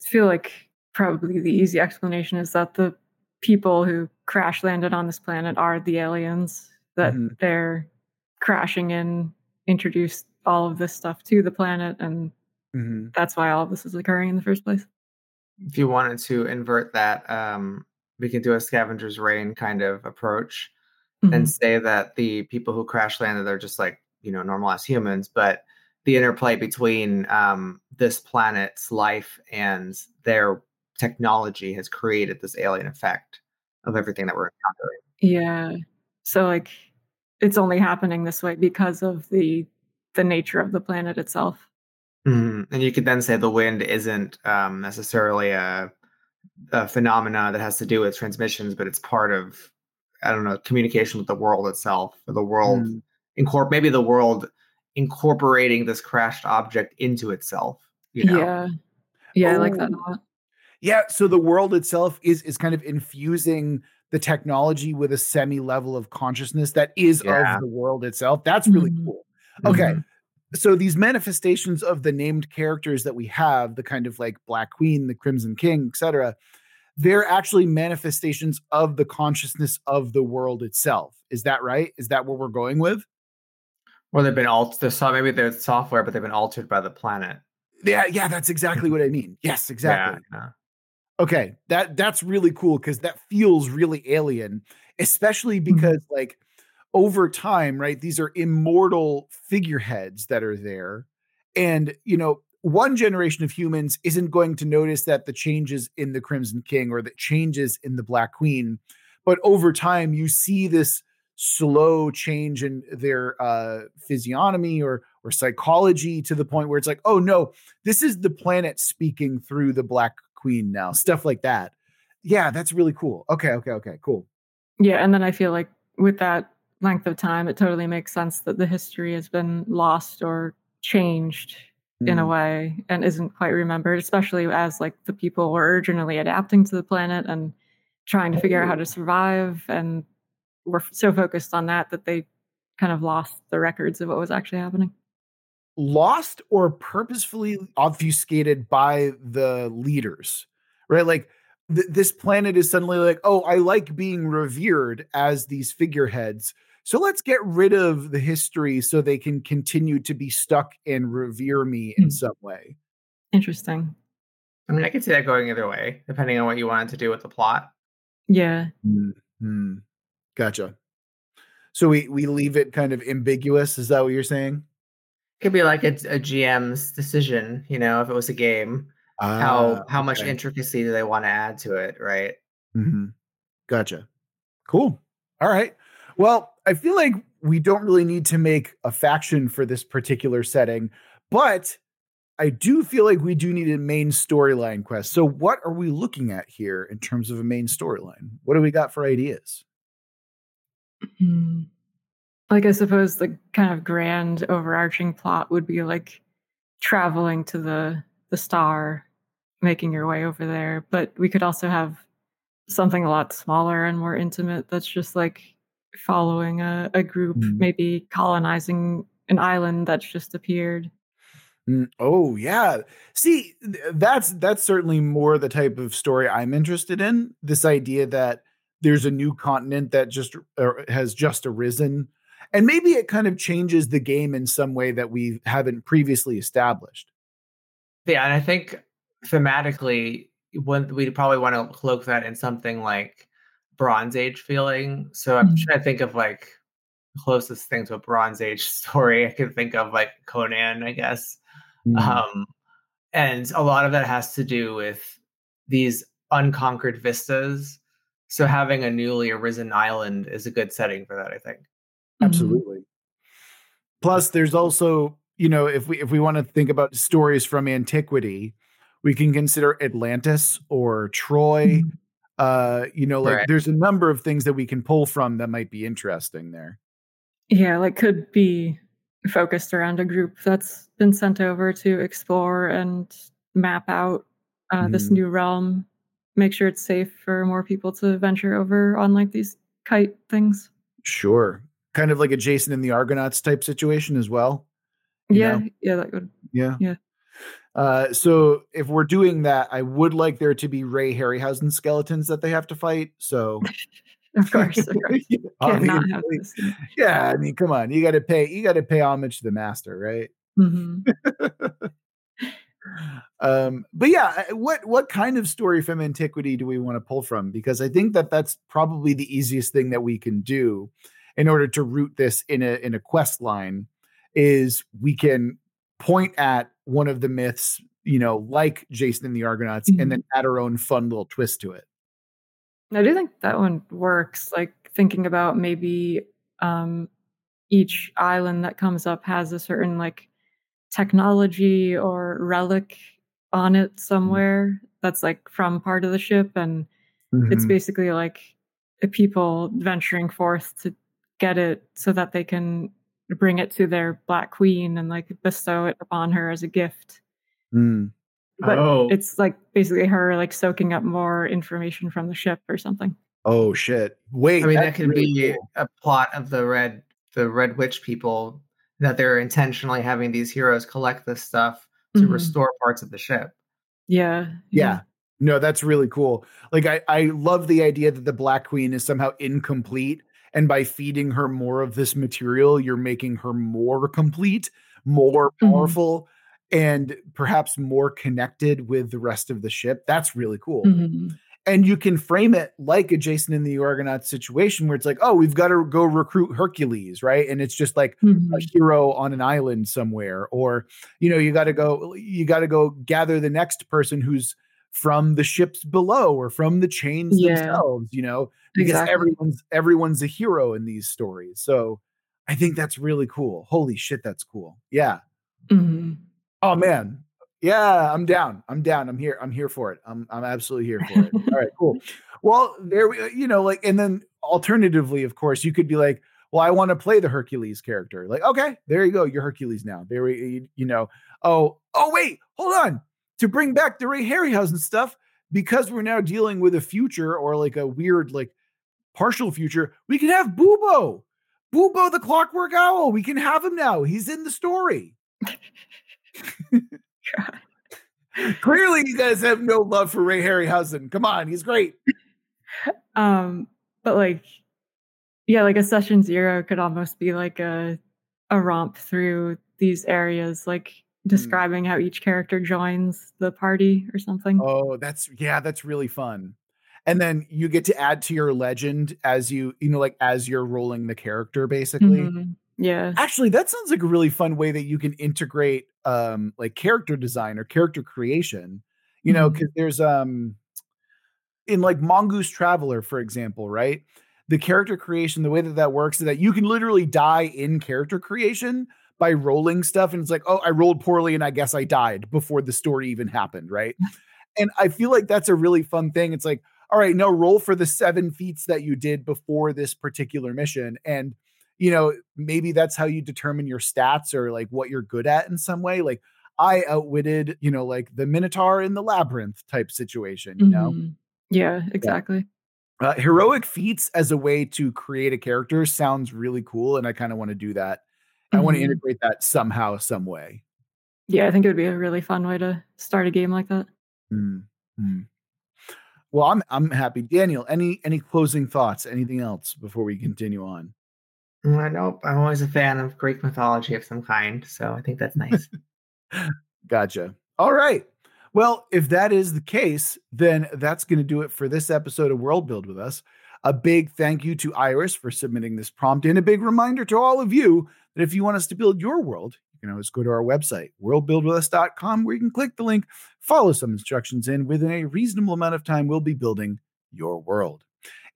feel like probably the easy explanation is that the people who crash landed on this planet are the aliens that mm-hmm. they're crashing in introduced all of this stuff to the planet and mm-hmm. that's why all of this is occurring in the first place
if you wanted to invert that um, we can do a Scavengers Reign kind of approach mm-hmm. and say that the people who crash landed are just like you know normal as humans but the interplay between um, this planet's life and their technology has created this alien effect of everything that we're encountering.
Yeah. So like it's only happening this way because of the the nature of the planet itself.
Mm-hmm. And you could then say the wind isn't um, necessarily a, a phenomena that has to do with transmissions, but it's part of I don't know communication with the world itself, or the world mm. incorporate maybe the world incorporating this crashed object into itself. You know?
Yeah, yeah, Ooh. I like that a lot.
Yeah, so the world itself is is kind of infusing the technology with a semi level of consciousness that is yeah. of the world itself. That's really mm-hmm. cool. Okay. Mm-hmm. So these manifestations of the named characters that we have, the kind of like Black Queen, the Crimson King, etc., they're actually manifestations of the consciousness of the world itself. Is that right? Is that what we're going with?
Well, they've been altered. Maybe they're software, but they've been altered by the planet.
Yeah, yeah, that's exactly what I mean. Yes, exactly. Yeah, yeah. Okay, that that's really cool because that feels really alien, especially mm-hmm. because mm-hmm. like over time, right? These are immortal figureheads that are there, and you know, one generation of humans isn't going to notice that the changes in the Crimson King or the changes in the Black Queen, but over time, you see this slow change in their uh, physiognomy or or psychology to the point where it's like, oh no, this is the planet speaking through the Black queen now, stuff like that. Yeah, that's really cool. Okay, okay, okay, cool.
Yeah, and then I feel like with that length of time, it totally makes sense that the history has been lost or changed mm. in a mm. way and isn't quite remembered, especially as like the people were originally adapting to the planet and trying to figure out how to survive and were so focused on that that they kind of lost the records of what was actually happening
lost or purposefully obfuscated by the leaders, right? Like th- this planet is suddenly like, oh, I like being revered as these figureheads. So let's get rid of the history so they can continue to be stuck and revere me in mm. some way.
Interesting.
I mean, I could see that going either way, depending on what you wanted to do with the plot.
Yeah.
Mm-hmm. Gotcha. So we we leave it kind of ambiguous. Is that what you're saying?
Could be like a, a GM's decision, you know, if it was a game. Uh, how how much intricacy do they want to add to it, right?
Mm-hmm. Gotcha. Cool. All right. Well, I feel like we don't really need to make a faction for this particular setting, but I do feel like we do need a main storyline quest. So, what are we looking at here in terms of a main storyline? What do we got for ideas?
Mm-hmm like I suppose the kind of grand overarching plot would be like traveling to the the star, making your way over there. But we could also have something a lot smaller and more intimate that's just like following a, a group, mm. maybe colonizing an island that's just appeared.
Mm, oh yeah. See, that's that's certainly more the type of story I'm interested in. This idea that there's a new continent that just has just arisen and maybe it kind of changes the game in some way that we haven't previously established.
Yeah, and I think thematically, when we probably want to cloak that in something like Bronze Age feeling. So I'm mm-hmm. trying to think of like closest thing to a Bronze Age story I can think of, like Conan, I guess. Mm. Um, and a lot of that has to do with these unconquered vistas. So having a newly arisen island is a good setting for that, I think.
Absolutely. Plus, there's also, you know, if we if we want to think about stories from antiquity, we can consider Atlantis or Troy. Mm. Uh, you know, like right. there's a number of things that we can pull from that might be interesting there.
Yeah, like could be focused around a group that's been sent over to explore and map out uh, mm-hmm. this new realm, make sure it's safe for more people to venture over on like these kite things.
Sure. Kind of like a Jason and the Argonauts type situation as well.
Yeah, know? yeah, that would.
Yeah.
Yeah.
Uh, so if we're doing that, I would like there to be Ray Harryhausen skeletons that they have to fight. So
Of course, of course.
This. Yeah, I mean, come on, you got to pay. You got to pay homage to the master, right?
Mm-hmm.
um, but yeah, what what kind of story from antiquity do we want to pull from? Because I think that that's probably the easiest thing that we can do in order to root this in a in a quest line. Is we can point at one of the myths, you know, like Jason and the Argonauts, mm-hmm. and then add our own fun little twist to it.
I do think that one works. Like thinking about maybe um, each island that comes up has a certain like technology or relic on it mm-hmm. somewhere that's like from part of the ship, and mm-hmm. it's basically like people venturing forth to get it so that they can bring it to their black queen and like bestow it upon her as a gift.
Mm
but oh. it's like basically her like soaking up more information from the ship or something.
Oh shit! Wait,
I mean that could really be cool. a plot of the red the red witch people that they're intentionally having these heroes collect this stuff to mm-hmm. restore parts of the ship.
Yeah,
yeah. Yeah. No, that's really cool. Like I I love the idea that the Black Queen is somehow incomplete and by feeding her more of this material, you're making her more complete, more mm-hmm. powerful. Mm-hmm and perhaps more connected with the rest of the ship. That's really cool. Mm-hmm. And you can frame it like a Jason in the Argonaut situation where it's like, oh, we've got to go recruit Hercules, right? And it's just like mm-hmm. a hero on an island somewhere. Or, you know, you got to go, you got to go gather the next person who's from the ships below or from the chains yeah. themselves, you know, because exactly. everyone's everyone's a hero in these stories. So I think that's really cool. Holy shit, that's cool. Yeah.
Mm-hmm.
Oh man. Yeah, I'm down. I'm down. I'm here. I'm here for it. I'm I'm absolutely here for it. All right, cool. Well, there we you know, like, and then alternatively, of course, you could be like, well, I want to play the Hercules character. Like, okay, there you go. You're Hercules now. There we you, you know. Oh, oh, wait, hold on. To bring back the Ray Harryhausen stuff, because we're now dealing with a future or like a weird, like partial future, we can have Bubo. Bubo the Clockwork Owl. We can have him now. He's in the story. Clearly, you guys have no love for Ray Harryhausen. Come on, he's great.
Um, but like, yeah, like a session zero could almost be like a a romp through these areas, like. Describing mm. how each character joins the party or something.
Oh, that's yeah, that's really fun. And then you get to add to your legend as you, you know, like as you're rolling the character, basically. Mm-hmm.
Yeah.
Actually, that sounds like a really fun way that you can integrate um like character design or character creation. You know, because mm-hmm. there's um in like Mongoose Traveller, for example, right? The character creation, the way that that works is that you can literally die in character creation by rolling stuff. And it's like, oh, I rolled poorly and I guess I died before the story even happened, right? and I feel like that's a really fun thing. It's like, all right, now roll for the seven feats that you did before this particular mission. And you know, maybe that's how you determine your stats or like what you're good at in some way. Like I outwitted, you know, like the Minotaur in the labyrinth type situation, you know? Mm-hmm.
Yeah, exactly.
Yeah. Uh, heroic feats as a way to create a character sounds really cool. And I kind of want to do that. Mm-hmm. I want to integrate that somehow, some way.
Yeah, I think it would be a really fun way to start a game like that.
Mm-hmm. Well, I'm I'm happy. Daniel, any any closing thoughts? Anything else before we continue on?
Mm, nope. I'm always a fan of Greek mythology of some kind, so I think that's nice.
gotcha. All right. Well, if that is the case, then that's going to do it for this episode of World Build with us. A big thank you to Iris for submitting this prompt, and a big reminder to all of you if you want us to build your world, you can always go to our website, worldbuildwithus.com, where you can click the link, follow some instructions, and within a reasonable amount of time, we'll be building your world.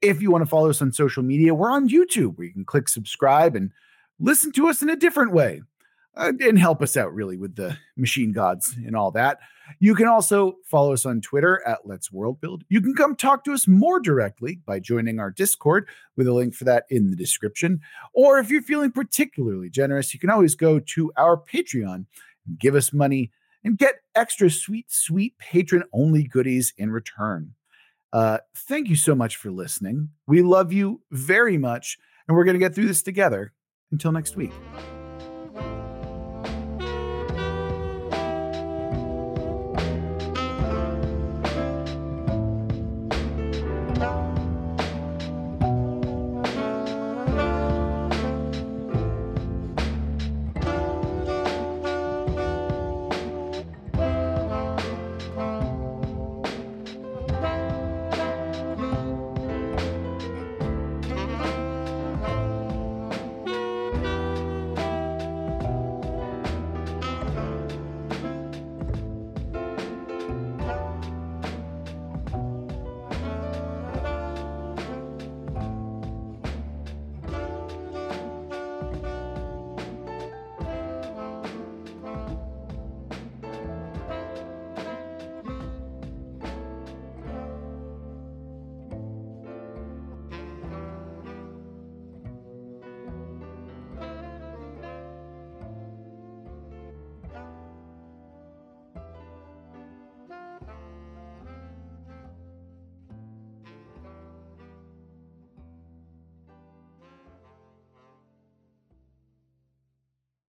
If you want to follow us on social media, we're on YouTube, where you can click subscribe and listen to us in a different way uh, and help us out really with the machine gods and all that. You can also follow us on Twitter at Let's World Build. You can come talk to us more directly by joining our Discord with a link for that in the description. Or if you're feeling particularly generous, you can always go to our Patreon and give us money and get extra sweet, sweet patron only goodies in return. Uh, thank you so much for listening. We love you very much, and we're going to get through this together. Until next week.